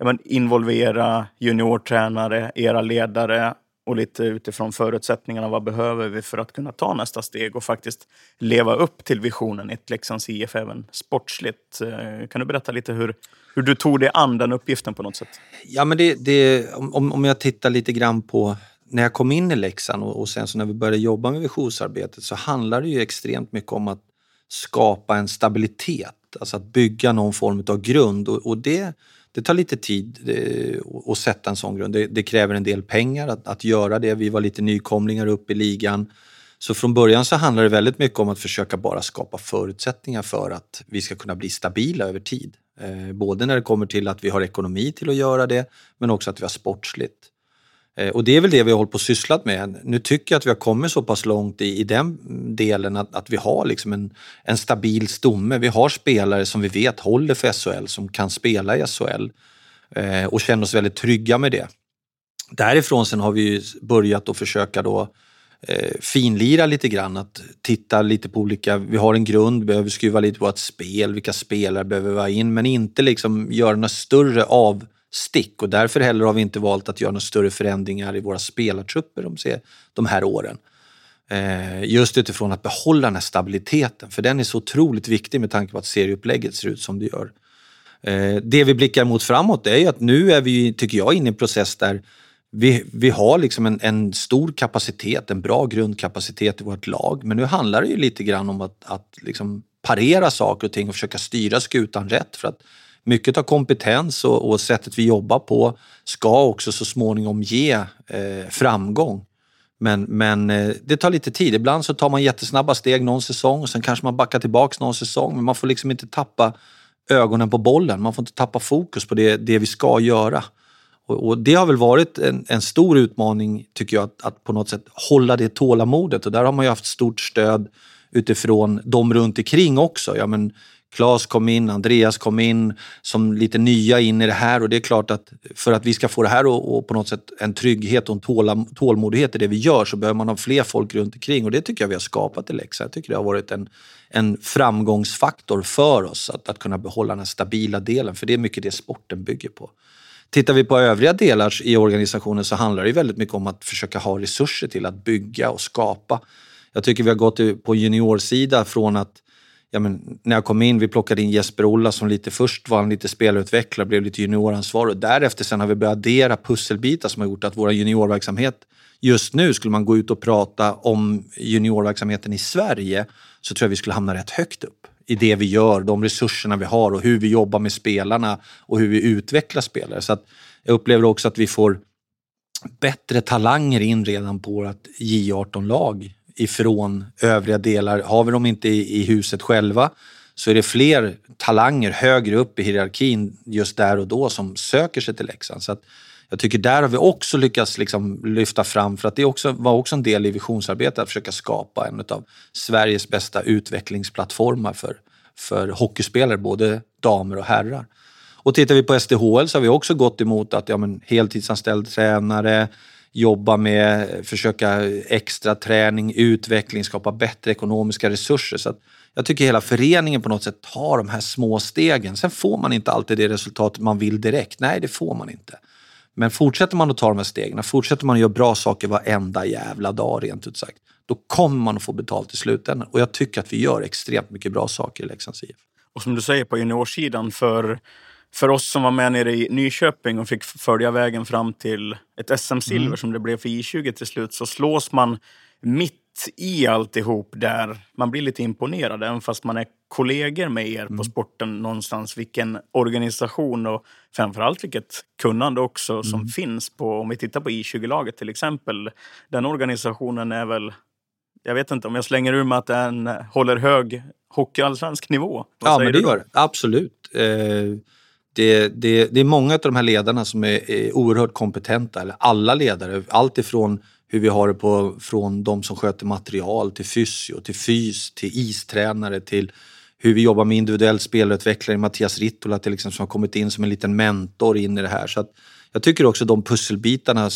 men, involvera juniortränare, era ledare och lite utifrån förutsättningarna. Vad behöver vi för att kunna ta nästa steg och faktiskt leva upp till visionen i ett Leksands IF även sportsligt? Eh, kan du berätta lite hur, hur du tog dig an den uppgiften på något sätt? Ja, men det, det, om, om jag tittar lite grann på när jag kom in i Leksand och, och sen så när vi började jobba med visionsarbetet så handlar det ju extremt mycket om att skapa en stabilitet, alltså att bygga någon form av grund och, och det, det tar lite tid eh, att sätta en sån grund. Det, det kräver en del pengar att, att göra det. Vi var lite nykomlingar upp i ligan. Så från början så handlar det väldigt mycket om att försöka bara skapa förutsättningar för att vi ska kunna bli stabila över tid. Eh, både när det kommer till att vi har ekonomi till att göra det, men också att vi har sportsligt. Eh, och det är väl det vi har hållit på och sysslat med. Nu tycker jag att vi har kommit så pass långt i, i den delen att, att vi har liksom en, en stabil stomme. Vi har spelare som vi vet håller för SHL, som kan spela i SHL eh, och känner oss väldigt trygga med det. Därifrån sen har vi börjat att försöka då eh, finlira lite grann, att titta lite på olika, vi har en grund, behöver skruva lite på vårt spel, vilka spelare behöver vi ha in, men inte liksom göra några större av stick och därför heller har vi inte valt att göra några större förändringar i våra spelartrupper de, här åren. Eh, just utifrån att behålla den här stabiliteten, för den är så otroligt viktig med tanke på att serieupplägget ser ut som det gör. Eh, det vi blickar mot framåt är ju att nu är vi, tycker jag, inne i en process där vi, vi har liksom en, en, stor kapacitet, en bra grundkapacitet i vårt lag. Men nu handlar det ju lite grann om att, att liksom parera saker och ting och försöka styra skutan rätt. För att mycket av kompetens och, och sättet vi jobbar på ska också så småningom ge eh, framgång. Men, men eh, det tar lite tid. Ibland så tar man jättesnabba steg någon säsong och sen kanske man backar tillbaks någon säsong. Men man får liksom inte tappa ögonen på bollen. Man får inte tappa fokus på det, det vi ska göra. Och, och det har väl varit en, en, stor utmaning, tycker jag, att, att, på något sätt hålla det tålamodet. Och där har man ju haft stort stöd utifrån de runt omkring också. Ja, men Claes kom in, Andreas kom in som lite nya in i det här och det är klart att för att vi ska få det här och, och på något sätt en trygghet och en tåla, tålmodighet i det vi gör så behöver man ha fler folk runt omkring och det tycker jag vi har skapat i Leksand. Jag tycker det har varit en, en framgångsfaktor för oss att, att kunna behålla den här stabila delen för det är mycket det sporten bygger på. Tittar vi på övriga delar i organisationen så handlar det väldigt mycket om att försöka ha resurser till att bygga och skapa. Jag tycker vi har gått på juniorsida från att ja, men, när jag kom in, vi plockade in Jesper Olla som lite först var han lite spelutvecklare, blev lite junioransvarig och därefter sen har vi börjat addera pusselbitar som har gjort att vår juniorverksamhet just nu, skulle man gå ut och prata om juniorverksamheten i Sverige, så tror jag vi skulle hamna rätt högt upp i det vi gör, de resurserna vi har och hur vi jobbar med spelarna och hur vi utvecklar spelare. Så att jag upplever också att vi får bättre talanger in redan på vårt J18-lag ifrån övriga delar. Har vi dem inte i, i huset själva så är det fler talanger högre upp i hierarkin just där och då som söker sig till Leksand. Så att jag tycker där har vi också lyckats liksom lyfta fram, för att det också, var också en del i visionsarbetet att försöka skapa en av Sveriges bästa utvecklingsplattformar för, för hockeyspelare, både damer och herrar. Och tittar vi på SDHL så har vi också gått emot att ja, men, heltidsanställd tränare, jobba med, försöka extra träning, utveckling, skapa bättre ekonomiska resurser. Så jag tycker hela föreningen på något sätt tar de här små stegen. Sen får man inte alltid det resultat man vill direkt. Nej, det får man inte. Men fortsätter man att ta de här stegen, fortsätter man att göra bra saker varenda jävla dag rent ut sagt, då kommer man att få betalt i slutändan. Och jag tycker att vi gör extremt mycket bra saker i Leksands IF. Och som du säger på juniorsidan, för, för oss som var med nere i Nyköping och fick följa vägen fram till ett SM-silver mm. som det blev för I20 till slut, så slås man mitt i alltihop där. Man blir lite imponerad, även fast man är kollegor med er mm. på sporten någonstans. Vilken organisation och framförallt vilket kunnande också mm. som finns på, om vi tittar på I20-laget till exempel. Den organisationen är väl, jag vet inte om jag slänger ur mig att den håller hög hockeyallsvensk nivå. Vad ja, men det gör det. Absolut. Eh, det, det, det är många av de här ledarna som är, är oerhört kompetenta, eller alla ledare. Allt ifrån hur vi har det på, från de som sköter material till fysio, till fys, till istränare, till hur vi jobbar med individuell spelutvecklare. Mattias Rittola till exempel som har kommit in som en liten mentor in i det här. Så att jag tycker också de pusselbitarna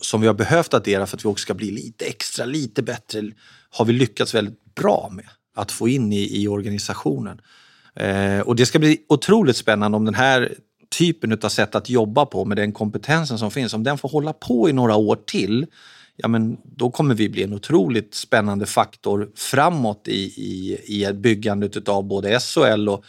som vi har behövt addera för att vi också ska bli lite extra, lite bättre, har vi lyckats väldigt bra med att få in i, i organisationen. Eh, och det ska bli otroligt spännande om den här typen av sätt att jobba på med den kompetensen som finns, om den får hålla på i några år till ja, men då kommer vi bli en otroligt spännande faktor framåt i, i, i byggandet av både SHL och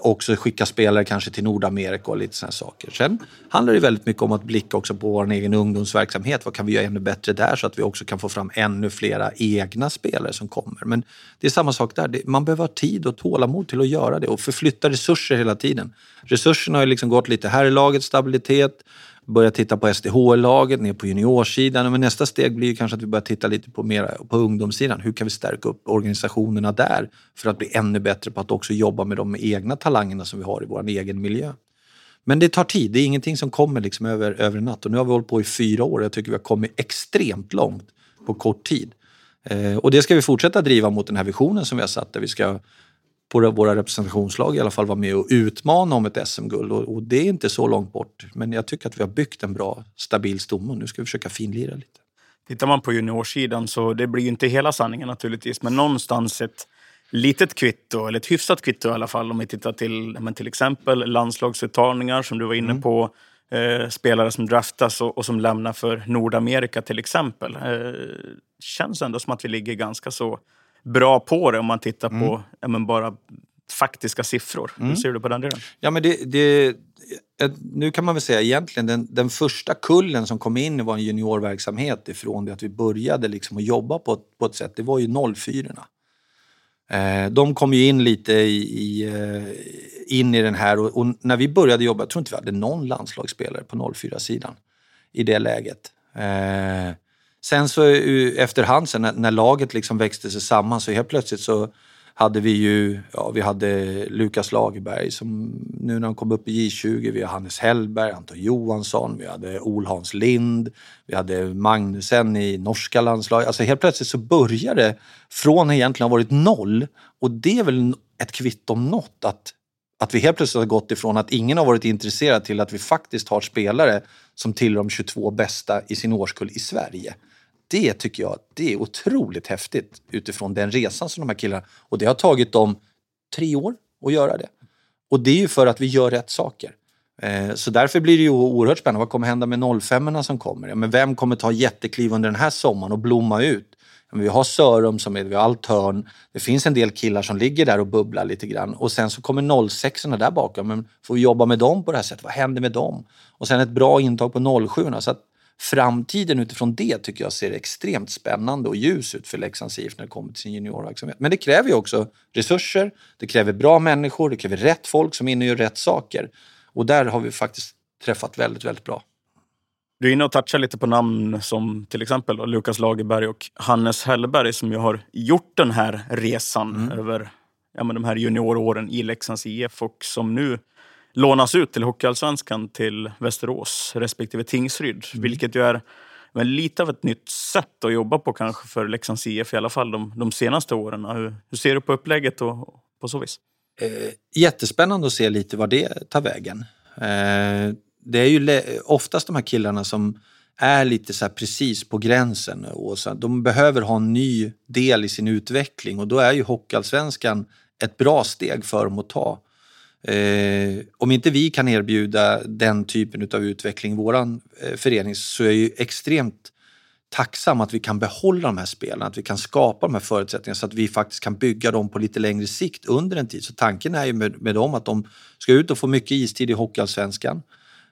också skicka spelare kanske till Nordamerika och lite sådana saker. Sen handlar det väldigt mycket om att blicka också på vår egen ungdomsverksamhet. Vad kan vi göra ännu bättre där så att vi också kan få fram ännu flera egna spelare som kommer. Men det är samma sak där. Man behöver ha tid och tålamod till att göra det och förflytta resurser hela tiden. Resurserna har ju liksom gått lite här i laget, stabilitet, börja titta på SDHL-laget, ner på juniorsidan. Men nästa steg blir kanske att vi börjar titta lite på, mer på ungdomssidan. Hur kan vi stärka upp organisationerna där för att bli ännu bättre på att också jobba med de egna talangerna som vi har i vår egen miljö. Men det tar tid. Det är ingenting som kommer liksom över, över en natt. Och nu har vi hållit på i fyra år och jag tycker vi har kommit extremt långt på kort tid. Eh, och det ska vi fortsätta driva mot den här visionen som vi har satt där vi ska på våra representationslag i alla fall vara med och utmana om ett SM-guld. Och, och, det är inte så långt bort. Men jag tycker att vi har byggt en bra, stabil stomme nu ska vi försöka finlira lite. Tittar man på juniorsidan så det blir ju inte hela sanningen naturligtvis, men någonstans ett litet kvitto, eller ett hyfsat kvitto i alla fall, om vi tittar till men till exempel landslagsuttagningar som du var inne mm. på, eh, spelare som draftas och, och, som lämnar för Nordamerika till exempel. Eh, känns ändå som att vi ligger ganska så bra på det om man tittar mm. på ja, men bara faktiska siffror. Mm. Hur ser du på den delen? Ja, men det, det, nu kan man väl säga egentligen den, den första kullen som kom in i vår juniorverksamhet ifrån det att vi började liksom att jobba på, på ett sätt, det var ju 04 eh, De kom ju in lite i, i eh, in i den här och, och, när vi började jobba, jag tror inte vi hade någon landslagsspelare på 04-sidan i det läget. Eh, Sen så eh, efterhand, sen när, när laget liksom växte sig samman, så helt plötsligt så hade vi ju, ja, vi hade Lukas Lagerberg som nu när han kom upp i J20, vi har Hannes Hellberg, Anton Johansson, vi hade Ol-Hans Lind, vi hade Magnusen i norska landslaget. Alltså helt plötsligt så började från egentligen ha varit noll och det är väl ett kvitto om något att att vi helt plötsligt har gått ifrån att ingen har varit intresserad till att vi faktiskt har spelare som tillhör de 22 bästa i sin årskull i Sverige det tycker jag det är otroligt häftigt utifrån den resan som de här killarna... Och det har tagit dem tre år att göra det. Och det är ju för att vi gör rätt saker. Eh, så därför blir det ju oerhört spännande. Vad kommer hända med 05 som kommer? Men vem kommer ta jättekliv under den här sommaren och blomma ut? Men vi har Sörum som är, vi har Althörn. Det finns en del killar som ligger där och bubblar lite grann. Och sen så kommer 06 där bakom. Men får vi jobba med dem på det här sättet? Vad händer med dem? Och sen ett bra intag på 07 så att framtiden utifrån det tycker jag ser extremt spännande och ljus ut för Leksands IF när det kommer till sin juniorverksamhet. Men det kräver ju också resurser, det kräver bra människor, det kräver rätt folk som är inne och gör rätt saker. Och där har vi faktiskt träffat väldigt, väldigt bra. Du är inne och touchar lite på namn som till exempel då, Lukas Lagerberg och Hannes Hellberg som ju har gjort den här resan mm. över ja, men de här junioråren i Leksands IF och som nu lånas ut till Hockeyallsvenskan till Västerås respektive Tingsryd. Mm. Vilket ju är men lite av ett nytt sätt att jobba på kanske för Leksands IF i alla fall de, de senaste åren. Hur, hur, ser du på upplägget och, på så vis? Eh, jättespännande att se lite vad det tar vägen. Eh, det är ju oftast de här killarna som är lite så precis på gränsen. Och så, de behöver ha en ny del i sin utveckling och då är ju Hockeyallsvenskan ett bra steg för dem att ta. Eh, om inte vi kan erbjuda den typen av utveckling i vår eh, förening så är jag ju extremt tacksam att vi kan behålla de här spelen. att vi kan skapa de här förutsättningarna så att vi faktiskt kan bygga dem på lite längre sikt under en tid. Så tanken är ju med, med dem att de ska ut och få mycket istid i Hockeyallsvenskan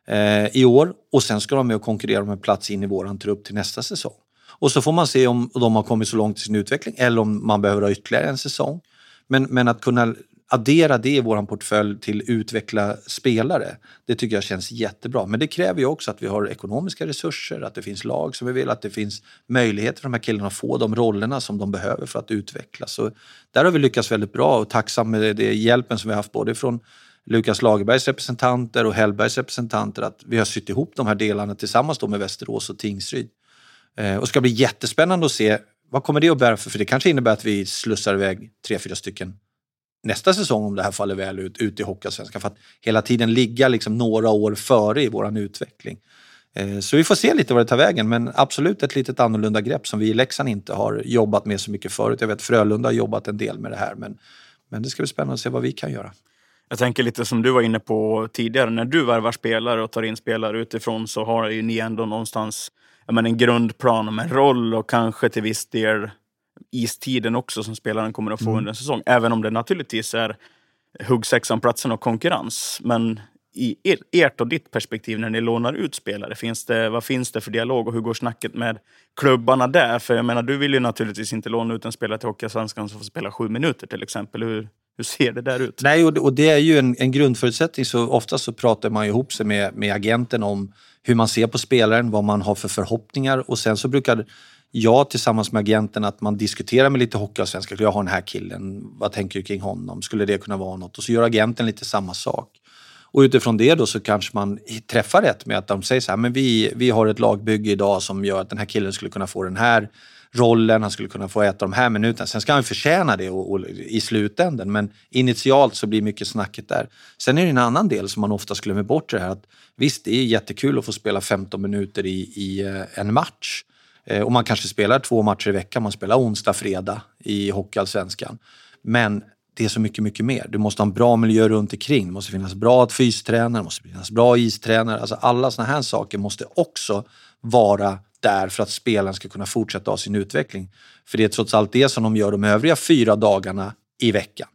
eh, i år och sen ska de med och konkurrera om en plats in i våran trupp till nästa säsong. Och så får man se om de har kommit så långt i sin utveckling eller om man behöver ha ytterligare en säsong. Men, men att kunna addera det i vår portfölj till utveckla spelare, det tycker jag känns jättebra. Men det kräver ju också att vi har ekonomiska resurser, att det finns lag som vi vill, att det finns möjligheter för de här killarna att få de rollerna som de behöver för att utvecklas. Så där har vi lyckats väldigt bra och tacksam med det hjälpen som vi har haft både från Lukas Lagerbergs representanter och Hellbergs representanter att vi har sytt ihop de här delarna tillsammans då med Västerås och Tingsryd. Eh, och det ska bli jättespännande att se vad kommer det att bära för? För det kanske innebär att vi slussar iväg tre, fyra stycken nästa säsong om det här faller väl ut, ut i Hockeyallsvenskan. För att hela tiden ligga liksom några år före i vår utveckling. Eh, så vi får se lite vad det tar vägen, men absolut ett litet annorlunda grepp som vi i Leksand inte har jobbat med så mycket förut. Jag vet Frölunda har jobbat en del med det här, men, men det ska bli spännande att se vad vi kan göra. Jag tänker lite som du var inne på tidigare, när du värvar spelare och tar in spelare utifrån så har ju ni ändå någonstans men, en grundplan med roll och kanske till viss del istiden också som spelaren kommer att få mm. under en säsong. Även om det naturligtvis är huggsexan-platsen och konkurrens. Men i ert och ditt perspektiv när ni lånar ut spelare, finns det, vad finns det för dialog och hur går snacket med klubbarna där? För jag menar, du vill ju naturligtvis inte låna ut en spelare till Hockeyallsvenskan som får spela sju minuter till exempel. Hur, hur ser det där ut? Nej, och det är ju en, en grundförutsättning. Så ofta så pratar man ihop sig med, med agenten om hur man ser på spelaren, vad man har för förhoppningar och sen så brukar jag tillsammans med agenten att man diskuterar med lite hockeyallsvenskar. Jag har den här killen, vad tänker du kring honom? Skulle det kunna vara något? Och så gör agenten lite samma sak. Och utifrån det då så kanske man träffar rätt med att de säger så här, men vi, vi har ett lagbygge idag som gör att den här killen skulle kunna få den här rollen, han skulle kunna få äta de här minuterna. Sen ska han förtjäna det och, och, i slutändan, men initialt så blir mycket snacket där. Sen är det en annan del som man oftast glömmer bort det här att visst, det är jättekul att få spela 15 minuter i, i eh, en match. Eh, och man kanske spelar två matcher i veckan, man spelar onsdag, fredag i Hockeyallsvenskan. Men det är så mycket, mycket mer. Du måste ha en bra miljö runt omkring. Det måste finnas bra fystränare, det måste finnas bra istränare. Alltså alla sådana här saker måste också vara där för att spelaren ska kunna fortsätta ha sin utveckling. För det är trots allt det som de gör de övriga fyra dagarna i veckan.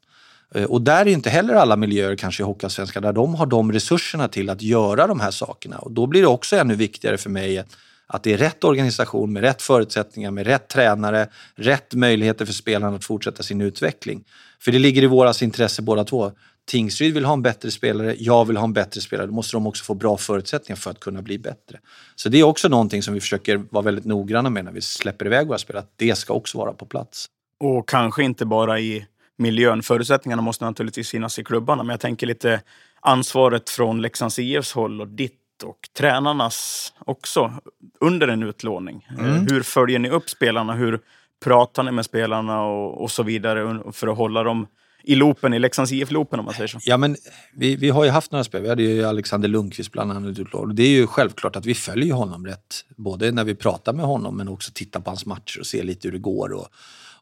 Eh, och där är inte heller alla miljöer kanske i Hockeyallsvenskan där de har de resurserna till att göra de här sakerna. Och då blir det också ännu viktigare för mig att det är rätt organisation med rätt förutsättningar, med rätt tränare, rätt möjligheter för spelarna att fortsätta sin utveckling. För det ligger i våras intresse båda två. Tingsryd vill ha en bättre spelare, jag vill ha en bättre spelare. Då måste de också få bra förutsättningar för att kunna bli bättre. Så det är också någonting som vi försöker vara väldigt noggranna med när vi släpper iväg våra spelare, att det ska också vara på plats. Och kanske inte bara i miljön. Förutsättningarna måste naturligtvis finnas i klubbarna, men jag tänker lite ansvaret från Leksands IFs håll och ditt och tränarnas också under en utlåning. Mm. Hur följer ni upp spelarna? Hur pratar ni med spelarna och, och så vidare för att hålla dem i loopen, i Leksands IF-loopen om man säger så? Ja, men vi, vi har ju haft några spel. Vi hade ju Alexander Lundqvist bland annat. Det är ju självklart att vi följer honom rätt. Både när vi pratar med honom men också tittar på hans matcher och ser lite hur det går. Och,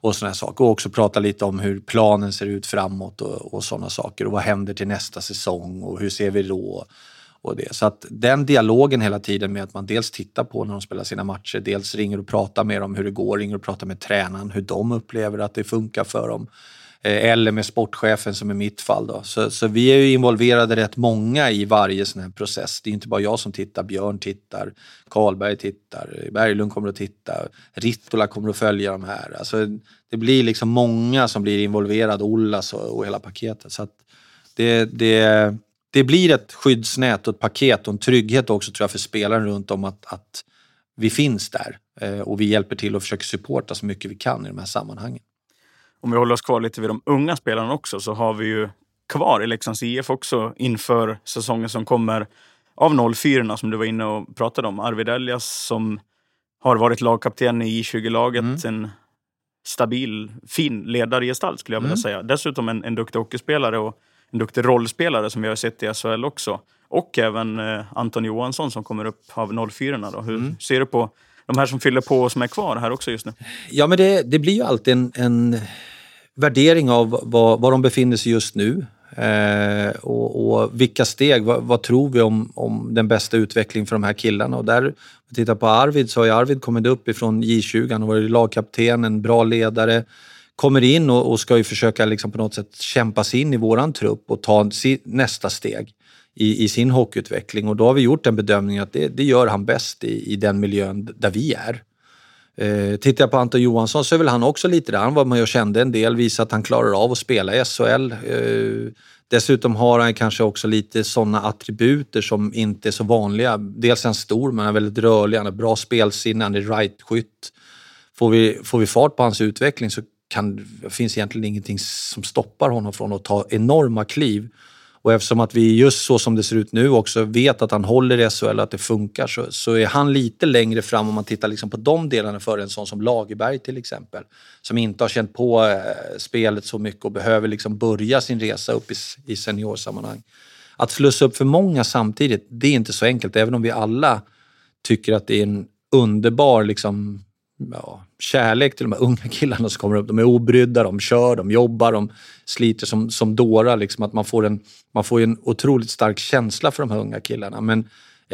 och sådana saker. Och också prata lite om hur planen ser ut framåt och, och sådana saker. Och vad händer till nästa säsong och hur ser vi då? Och det. Så att den dialogen hela tiden med att man dels tittar på när de spelar sina matcher, dels ringer och pratar med dem hur det går, ringer och pratar med tränaren hur de upplever att det funkar för dem. Eh, eller med sportchefen som i mitt fall. Då. Så, så vi är ju involverade rätt många i varje sån här process. Det är inte bara jag som tittar, Björn tittar, Karlberg tittar, Berglund kommer att titta, Rittola kommer att följa de här. Alltså, det blir liksom många som blir involverade, Ollas och, och hela paketet. Så det, det, det blir ett skyddsnät och ett paket och en trygghet också tror jag för spelaren runt om att, att vi finns där eh, och vi hjälper till och försöker supporta så mycket vi kan i de här sammanhangen. Om vi håller oss kvar lite vid de unga spelarna också så har vi ju kvar i Leksands IF också inför säsongen som kommer av 04 som du var inne och pratade om. Arvid Elias som har varit lagkapten i J20-laget. Mm. En stabil, fin ledargestalt skulle jag vilja mm. säga. Dessutom en, en duktig hockeyspelare och en duktig rollspelare som vi har sett i SHL också. Och även eh, Anton Johansson som kommer upp av 04 då. Hur mm. ser du på de här som fyller på och som är kvar här också just nu? Ja, men det, det blir ju alltid en, en värdering av var, var de befinner sig just nu. Eh, och, och, vilka steg, vad, vad, tror vi om, om den bästa utvecklingen för de här killarna? Och där, om vi tittar på Arvid, så har ju Arvid kommit upp ifrån J20, han har varit lagkapten, en bra ledare kommer in och, och ska ju försöka liksom på något sätt kämpa sig in i våran trupp och ta si, nästa steg i, i, sin hockeyutveckling. Och då har vi gjort den bedömningen att det, det gör han bäst i, i den miljön där vi är. Eh, tittar jag på Anton Johansson så är väl han också lite där. Han var med och kände en del, visade att han klarar av att spela i SHL. Eh, dessutom har han kanske också lite sådana attributer som inte är så vanliga. Dels är han stor, men han är väldigt rörlig, han har bra spelsinne, han är right-skytt. Får vi, får vi fart på hans utveckling så kan, finns egentligen ingenting som stoppar honom från att ta enorma kliv. Och eftersom att vi just så som det ser ut nu också vet att han håller i SHL, och att det funkar, så, så är han lite längre fram om man tittar liksom på de delarna för en sån som Lagerberg till exempel. Som inte har känt på eh, spelet så mycket och behöver liksom börja sin resa upp i, i seniorsammanhang. Att slussa upp för många samtidigt, det är inte så enkelt. Även om vi alla tycker att det är en underbar liksom, ja, kärlek till de här unga killarna som kommer upp. De är obrydda, de kör, de jobbar, de sliter som, som dårar. Liksom, att man får, en, man får en otroligt stark känsla för de här unga killarna. Men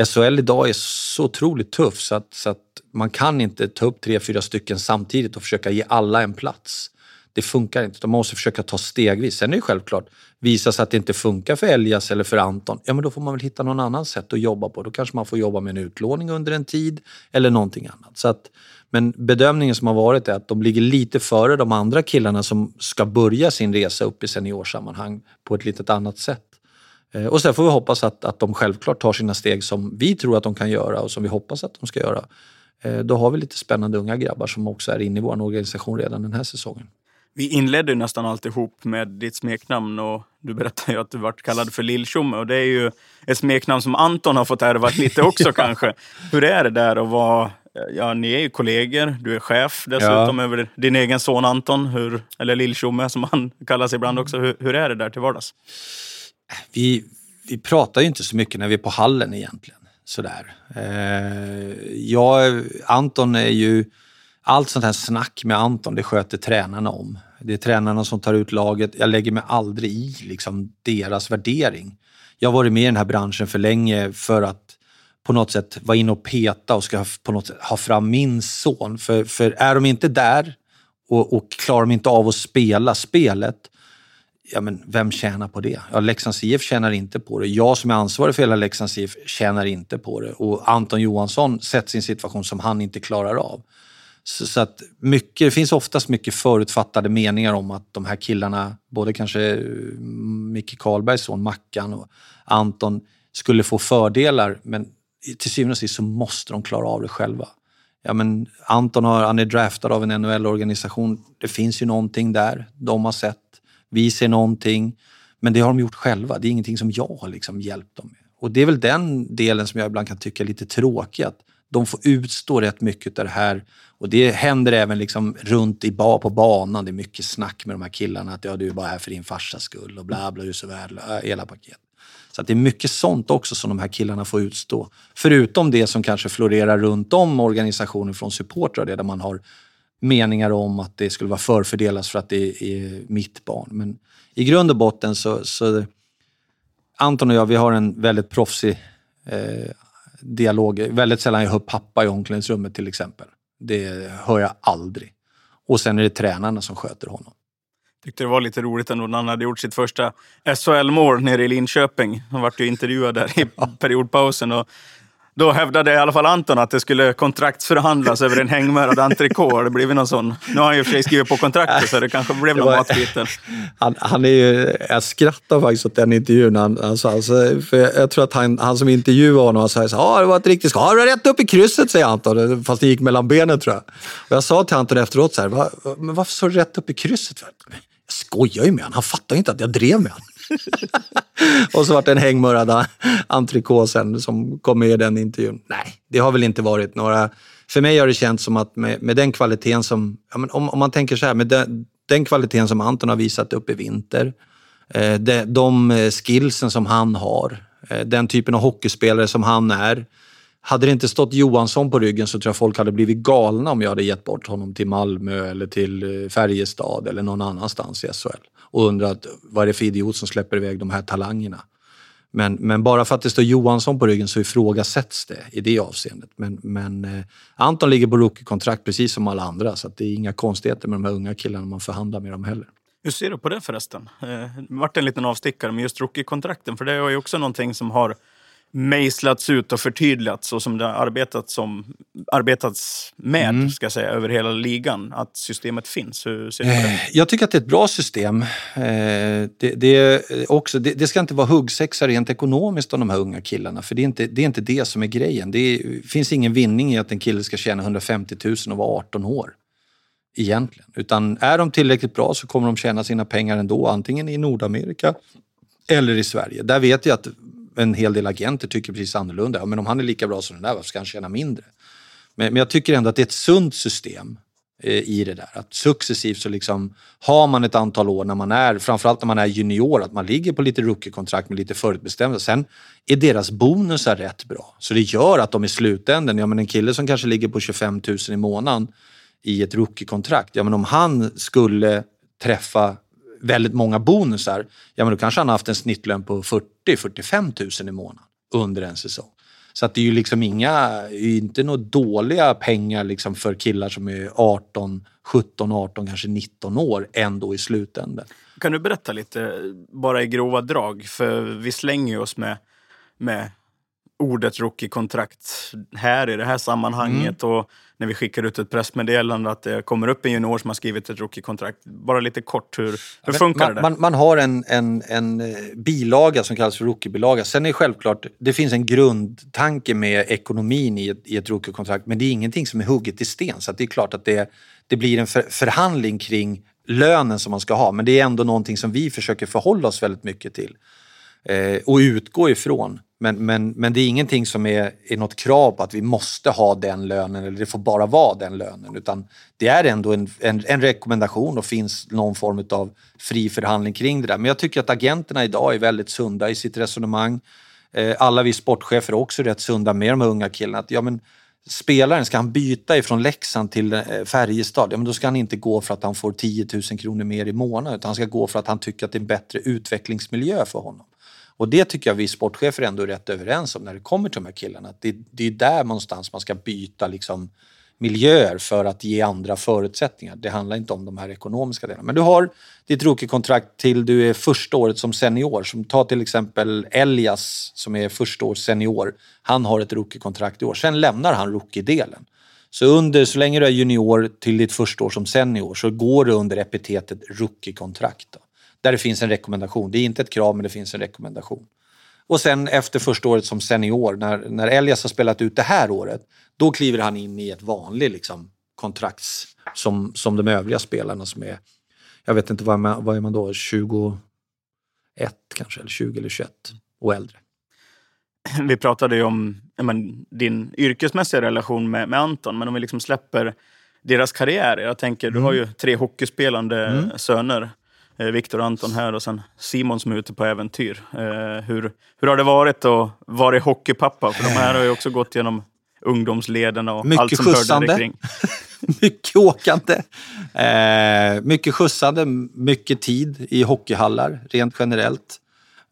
SHL idag är så otroligt tuff så att, så att man kan inte ta upp tre, fyra stycken samtidigt och försöka ge alla en plats. Det funkar inte. De måste försöka ta stegvis. Sen är det självklart, visar sig att det inte funkar för Elias eller för Anton, ja men då får man väl hitta någon annan sätt att jobba på. Då kanske man får jobba med en utlåning under en tid eller någonting annat. Så att, men bedömningen som har varit är att de ligger lite före de andra killarna som ska börja sin resa upp i seniorsammanhang på ett lite annat sätt. Eh, och sen får vi hoppas att, att de självklart tar sina steg som vi tror att de kan göra och som vi hoppas att de ska göra. Eh, då har vi lite spännande unga grabbar som också är inne i vår organisation redan den här säsongen. Vi inledde nästan alltihop med ditt smeknamn och du berättade ju att du vart kallad för Lilltjomme och det är ju ett smeknamn som Anton har fått ärva lite också kanske. Hur är det där att vara Ja, ni är ju kollegor. Du är chef dessutom ja. över din egen son Anton, hur, eller Lilltjomme som han kallas ibland också. Hur, hur, är det där till vardags? Vi, vi pratar ju inte så mycket när vi är på hallen egentligen. Sådär. Eh, jag, Anton är ju allt sånt här snack med Anton, det sköter tränarna om. Det är tränarna som tar ut laget. Jag lägger mig aldrig i liksom, deras värdering. Jag har varit med i den här branschen för länge för att på något sätt vara inne och peta och ska på något sätt ha fram min son. För, för är de inte där och, och klarar de inte av att spela spelet, ja men vem tjänar på det? Ja, Leksands IF tjänar inte på det. Jag som är ansvarig för hela Leksands IF tjänar inte på det. Och Anton Johansson sätts i en situation som han inte klarar av. Så, så, att mycket, det finns oftast mycket förutfattade meningar om att de här killarna, både kanske mm, Micke Karlbergs son Mackan och Anton, skulle få fördelar. Men till syvende och sist så måste de klara av det själva. Ja, men Anton har, han är draftad av en NHL-organisation. Det finns ju någonting där de har sett. Vi ser någonting. Men det har de gjort själva. Det är ingenting som jag har liksom hjälpt dem med. Och det är väl den delen som jag ibland kan tycka är lite tråkig. Att de får utstå rätt mycket av det här. Och det händer även liksom runt i ba, på banan. Det är mycket snack med de här killarna. Att ja, du är bara här för din farsas skull och bla bla, du är så värdelös. Hela paket. Så det är mycket sånt också som de här killarna får utstå. Förutom det som kanske florerar runt om organisationen från supportrar, där man har meningar om att det skulle vara förfördelas för att det är mitt barn. Men i grund och botten så, så Anton och jag, vi har en väldigt proffsig eh, dialog. Väldigt sällan jag hör pappa i omklädningsrummet till exempel. Det hör jag aldrig. Och sen är det tränarna som sköter honom tyckte det var lite roligt ändå när han hade gjort sitt första SHL-mål nere i Linköping. Han vart ju intervjuad där i periodpausen. Och då hävdade i alla fall Anton att det skulle kontraktsförhandlas över en hängmärad entrecote. Det blev någon sån. Nu har han ju för sig skrivit på kontraktet så det kanske blev någon matbiten. Han, han är ju, jag skrattar faktiskt åt den intervjun. Han, alltså, alltså, för jag tror att han, han som intervjuade honom sa så här, det var ett riktigt skott. Ja, rätt upp i krysset, säger Anton. Fast det gick mellan benen tror jag. Och jag sa till Anton efteråt så här, Va, men varför så rätt upp i krysset? Jag skojar ju med honom. Han fattar ju inte att jag drev med honom. och så vart det en hängmörad entrecote sen som kom med i den intervjun. Nej, det har väl inte varit några... För mig har det känts som att med, med den kvaliteten som... Ja, men om, om man tänker så här, med den, den kvaliteten som Anton har visat upp i vinter, eh, de, de eh, skillsen som han har, eh, den typen av hockeyspelare som han är, hade det inte stått Johansson på ryggen så tror jag folk hade blivit galna om jag hade gett bort honom till Malmö eller till eh, Färjestad eller någon annanstans i SHL och undrat vad är det för idiot som släpper iväg de här talangerna. Men, men bara för att det står Johansson på ryggen så ifrågasätts det i det avseendet. Men, men eh, Anton ligger på rookie-kontrakt precis som alla andra så det är inga konstigheter med de här unga killarna man förhandlar med dem heller. Hur ser du på det förresten? Eh, det vart en liten avstickare med just rookie-kontrakten för det är ju också någonting som har mejslats ut och förtydligats så som det har arbetats, som, arbetats med mm. ska säga, över hela ligan. Att systemet finns. Hur ser du på det? Eh, jag tycker att det är ett bra system. Eh, det, det, också, det, det ska inte vara huggsexa rent ekonomiskt av de här unga killarna. För det är inte det, är inte det som är grejen. Det är, finns ingen vinning i att en kille ska tjäna 150 000 och vara 18 år. Egentligen. Utan är de tillräckligt bra så kommer de tjäna sina pengar ändå. Antingen i Nordamerika eller i Sverige. Där vet jag att en hel del agenter tycker precis annorlunda. Ja, men om han är lika bra som den där, varför ska han tjäna mindre? Men, men jag tycker ändå att det är ett sunt system eh, i det där. Att successivt så liksom har man ett antal år när man är, framförallt när man är junior, att man ligger på lite rookie-kontrakt med lite förutbestämda. Sen är deras bonusar rätt bra. Så det gör att de i slutändan, ja men en kille som kanske ligger på 25 000 i månaden i ett rookie-kontrakt, ja men om han skulle träffa väldigt många bonusar, ja men då kanske han har haft en snittlön på 40-45 000 i månaden under en säsong. Så att det är ju liksom inga, inte några dåliga pengar liksom för killar som är 18, 17, 18, kanske 19 år ändå i slutändan. Kan du berätta lite, bara i grova drag? För vi slänger ju oss med, med ordet rookie-kontrakt här i det här sammanhanget. Mm. Och när vi skickar ut ett pressmeddelande att det kommer upp en junior som har skrivit ett rookie-kontrakt. Bara lite kort, hur, hur funkar man, det? Man, man har en, en, en eh, bilaga som kallas för rookiebilaga. Sen är det självklart, det finns en grundtanke med ekonomin i ett, i ett rookiekontrakt men det är ingenting som är hugget i sten. Så det är klart att det, det blir en för, förhandling kring lönen som man ska ha. Men det är ändå någonting som vi försöker förhålla oss väldigt mycket till eh, och utgå ifrån. Men, men, men det är ingenting som är, är något krav på att vi måste ha den lönen eller det får bara vara den lönen. Utan det är ändå en, en, en rekommendation och finns någon form av fri förhandling kring det där. Men jag tycker att agenterna idag är väldigt sunda i sitt resonemang. Eh, alla vi sportchefer är också rätt sunda med de här unga killarna. Att, ja, men, spelaren, ska han byta ifrån Leksand till eh, Färjestad, ja, men då ska han inte gå för att han får 10 000 kronor mer i månaden utan han ska gå för att han tycker att det är en bättre utvecklingsmiljö för honom. Och det tycker jag vi sportchefer ändå är rätt överens om när det kommer till de här killarna. Att det, det är där någonstans man ska byta liksom miljöer för att ge andra förutsättningar. Det handlar inte om de här ekonomiska delarna. Men du har ditt rookiekontrakt till du är första året som senior. Som ta till exempel Elias som är första års senior. Han har ett rookiekontrakt i år. Sen lämnar han rookie-delen. Så, under, så länge du är junior till ditt första år som senior så går du under epitetet rookie-kontrakt. då. Där det finns en rekommendation. Det är inte ett krav men det finns en rekommendation. Och sen efter första året som senior, när, när Elias har spelat ut det här året, då kliver han in i ett vanligt liksom, kontrakts som, som de övriga spelarna som är, jag vet inte vad är man, vad är man då, 21 kanske, eller 20 eller 21 och äldre. Vi pratade ju om men, din yrkesmässiga relation med, med Anton, men om vi liksom släpper deras karriär. Jag tänker, du har ju tre hockeyspelande söner. Eh, Viktor Anton här och sen Simon som är ute på äventyr. Eh, hur, hur har det varit att vara hockeypappa? För de här har ju också gått genom ungdomsleden och Mycket allt som hörde skjutsande. det kring. mycket åkande, eh, mycket skjutsande, mycket tid i hockeyhallar rent generellt.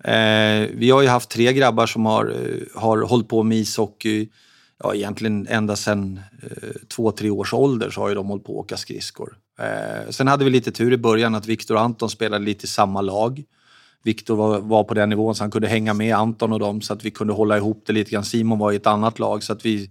Eh, vi har ju haft tre grabbar som har, eh, har hållit på med ishockey ja, egentligen ända sedan eh, två, tre års ålder så har ju de hållit på att åka skridskor. Eh, sen hade vi lite tur i början att Viktor och Anton spelade lite i samma lag. Viktor var, var på den nivån så han kunde hänga med Anton och dem så att vi kunde hålla ihop det lite grann. Simon var i ett annat lag så att vi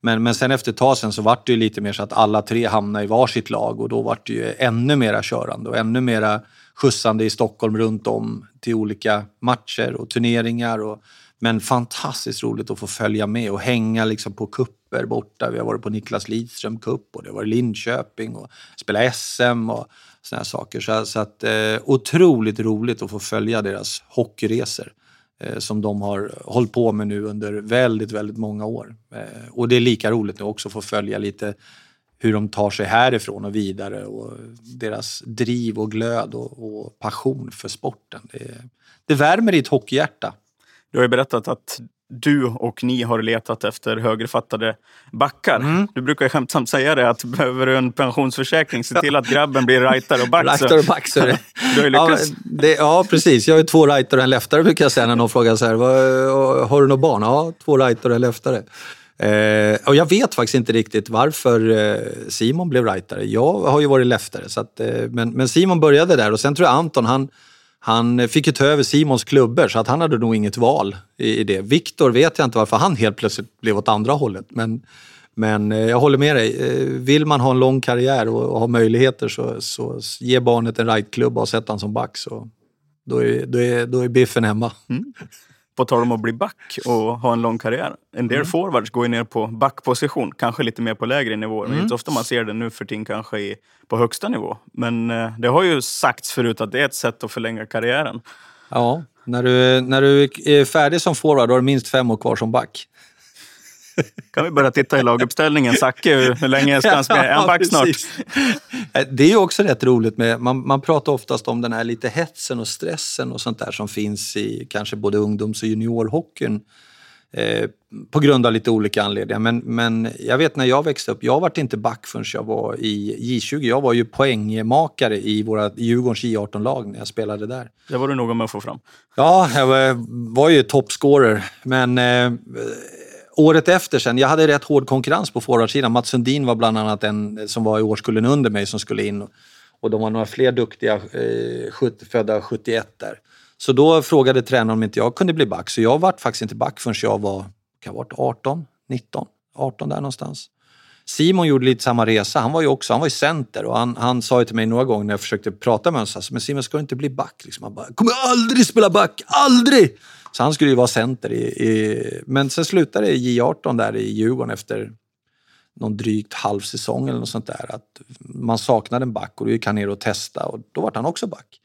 men, men sen efter ett tag sen så vart det ju lite mer så att alla tre hamnade i varsitt lag och då vart det ju ännu mera körande och ännu mera skjutsande i Stockholm runt om till olika matcher och turneringar. Och, men fantastiskt roligt att få följa med och hänga liksom på kupper borta. Vi har varit på Niklas Lidström Cup och det har varit Linköping och spela SM och såna här saker. Så, så att, eh, otroligt roligt att få följa deras hockeyresor eh, som de har hållit på med nu under väldigt, väldigt många år. Eh, och det är lika roligt nu också att få följa lite hur de tar sig härifrån och vidare och deras driv och glöd och, och passion för sporten. Det, det värmer i ett hockeyhjärta. Du har ju berättat att du och ni har letat efter högerfattade backar. Mm. Du brukar skämtsamt säga det att behöver du en pensionsförsäkring, se till att grabben blir rightare och back. Rightare och back, så är det. Du har Ja, lyckats. men det, ja, precis. Jag ju två rightare och en leftare brukar jag säga när någon frågar så här, "Vad- har du några barn? Ja, två rightare och en leftare. Eh, och jag vet faktiskt inte riktigt varför eh, Simon blev rightare. Jag har ju varit leftare. Så att, eh, men, men Simon började där och sen tror jag Anton, han, han eh, fick ju ta över Simons klubbor så att han hade nog inget val i, det. Viktor vet jag inte varför han helt plötsligt blev åt andra hållet. Men, men eh, jag håller med dig. Eh, vill man ha en lång karriär och, och ha möjligheter så, så ge barnet en rightklubba och sätt honom som back. Så då, är, då, är, då är biffen hemma. Mm. På tal om att bli back och ha en lång karriär. En del forwards går ju ner på backposition, kanske lite mer på lägre nivåer. Men inte ofta man ser det nu för tiden kanske i, på högsta nivå. Men eh, det har ju sagts förut att det är ett sätt att förlänga karriären. Ja, när du, när du är färdig som forward då har du minst fem år kvar som back. Kan vi börja titta i laguppställningen? Zacke, hur- länge ska han spela? Han back snart? Det är ju också rätt roligt med, man, man pratar oftast om den här lite hetsen och stressen och sånt där som finns i kanske både ungdoms och juniorhockeyn. Eh, på grund av lite olika anledningar. Men, men jag vet när jag växte upp, jag var inte back förrän jag var i J20. Jag var ju poängmakare i våra Djurgårdens J18-lag när jag spelade där. Det var du noga med att få fram. Ja, jag var- var ju toppscorer. Men, eh, året efter sen, jag hade rätt hård konkurrens på forwardsidan. Mats Sundin var bland annat en som var i årskullen under mig som skulle in. Och de var några fler duktiga, eh, födda 71 där. Så då frågade tränaren om inte jag kunde bli back. Så jag vart faktiskt inte back förrän jag var, kan varit 18, 19, 18 där någonstans. Simon gjorde lite samma resa. Han var ju också han var ju center och han, han sa ju till mig några gånger när jag försökte prata med honom, så men Simon ska du inte bli back? Liksom. Han bara, kommer aldrig spela back, aldrig! Så han skulle ju vara center. I, i, men sen slutade i J18 där i Djurgården efter någon drygt halv säsong eller något sånt där. Att man saknade en back och då gick han ner och testade och då var han också back.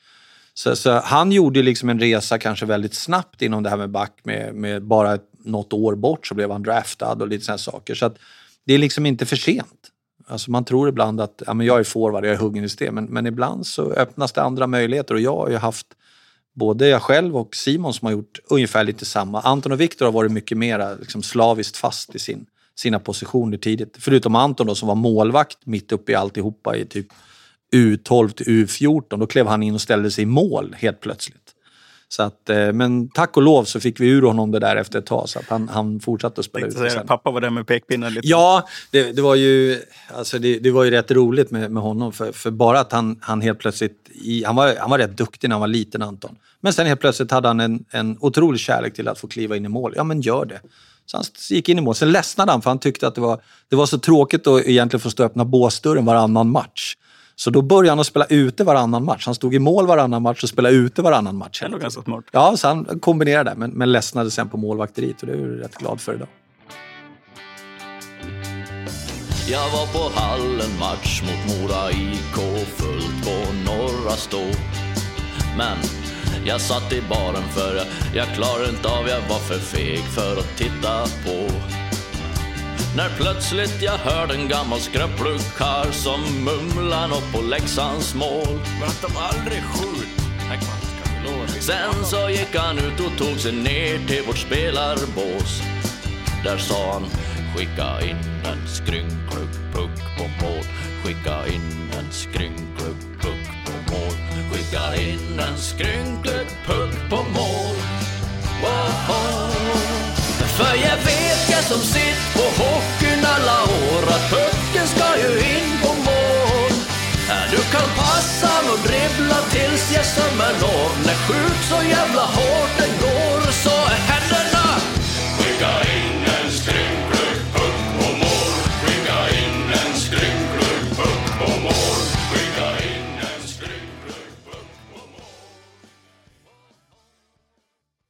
Så, så, han gjorde liksom en resa kanske väldigt snabbt inom det här med back. Med, med bara något år bort så blev han draftad och lite sådana saker. Så att det är liksom inte för sent. Alltså man tror ibland att ja, men jag är forward, jag är huggen i sten. Men, men ibland så öppnas det andra möjligheter och jag har ju haft både jag själv och Simon som har gjort ungefär lite samma. Anton och Viktor har varit mycket mer liksom slaviskt fast i sin, sina positioner tidigt. Förutom Anton då som var målvakt mitt uppe i alltihopa i typ U12 till U14. Då klev han in och ställde sig i mål helt plötsligt. Så att, eh, men tack och lov så fick vi ur honom det där efter ett tag så att han, han fortsatte att spela ut. Säga, pappa var där med pekpinnen lite. Ja, det, det, var ju, alltså det, det, var ju rätt roligt med, med honom. För, för bara att han, han helt plötsligt... I, han, var, han var rätt duktig när han var liten, Anton. Men sen helt plötsligt hade han en, en otrolig kärlek till att få kliva in i mål. Ja, men gör det. Så han gick in i mål. Sen ledsnade han för han tyckte att det var, det var så tråkigt att egentligen få stå och öppna båsdörren varannan match. Så då började han att spela ute varannan match. Han stod i mål varannan match och spelade ute varannan match. Det är ganska smart. Ja, så han kombinerade det, men, men ledsnade sen på målvakteriet och det är jag rätt glad för idag. Jag var på hallen match mot Mora IK, fullt på Norra Stå. Men jag satt i baren för jag, jag klarade inte av, jag var för feg för att titta på. När plötsligt jag hörde en gammal skröplig karl som mumlar nåt på Leksands mål. Men att de aldrig skjut. Sen så gick han ut och tog sig ner till vårt spelarbås. Där sa han skicka in en skrynklig puck på mål. Skicka in en skrynklig puck på mål. Skicka in en skrynklig puck på mål. Wow. För jag vet är som sitt på hockeyn alla år att pucken ska ju in på mål. Du kan passa och dribbla tills jag som en når. När skjut så jävla hårt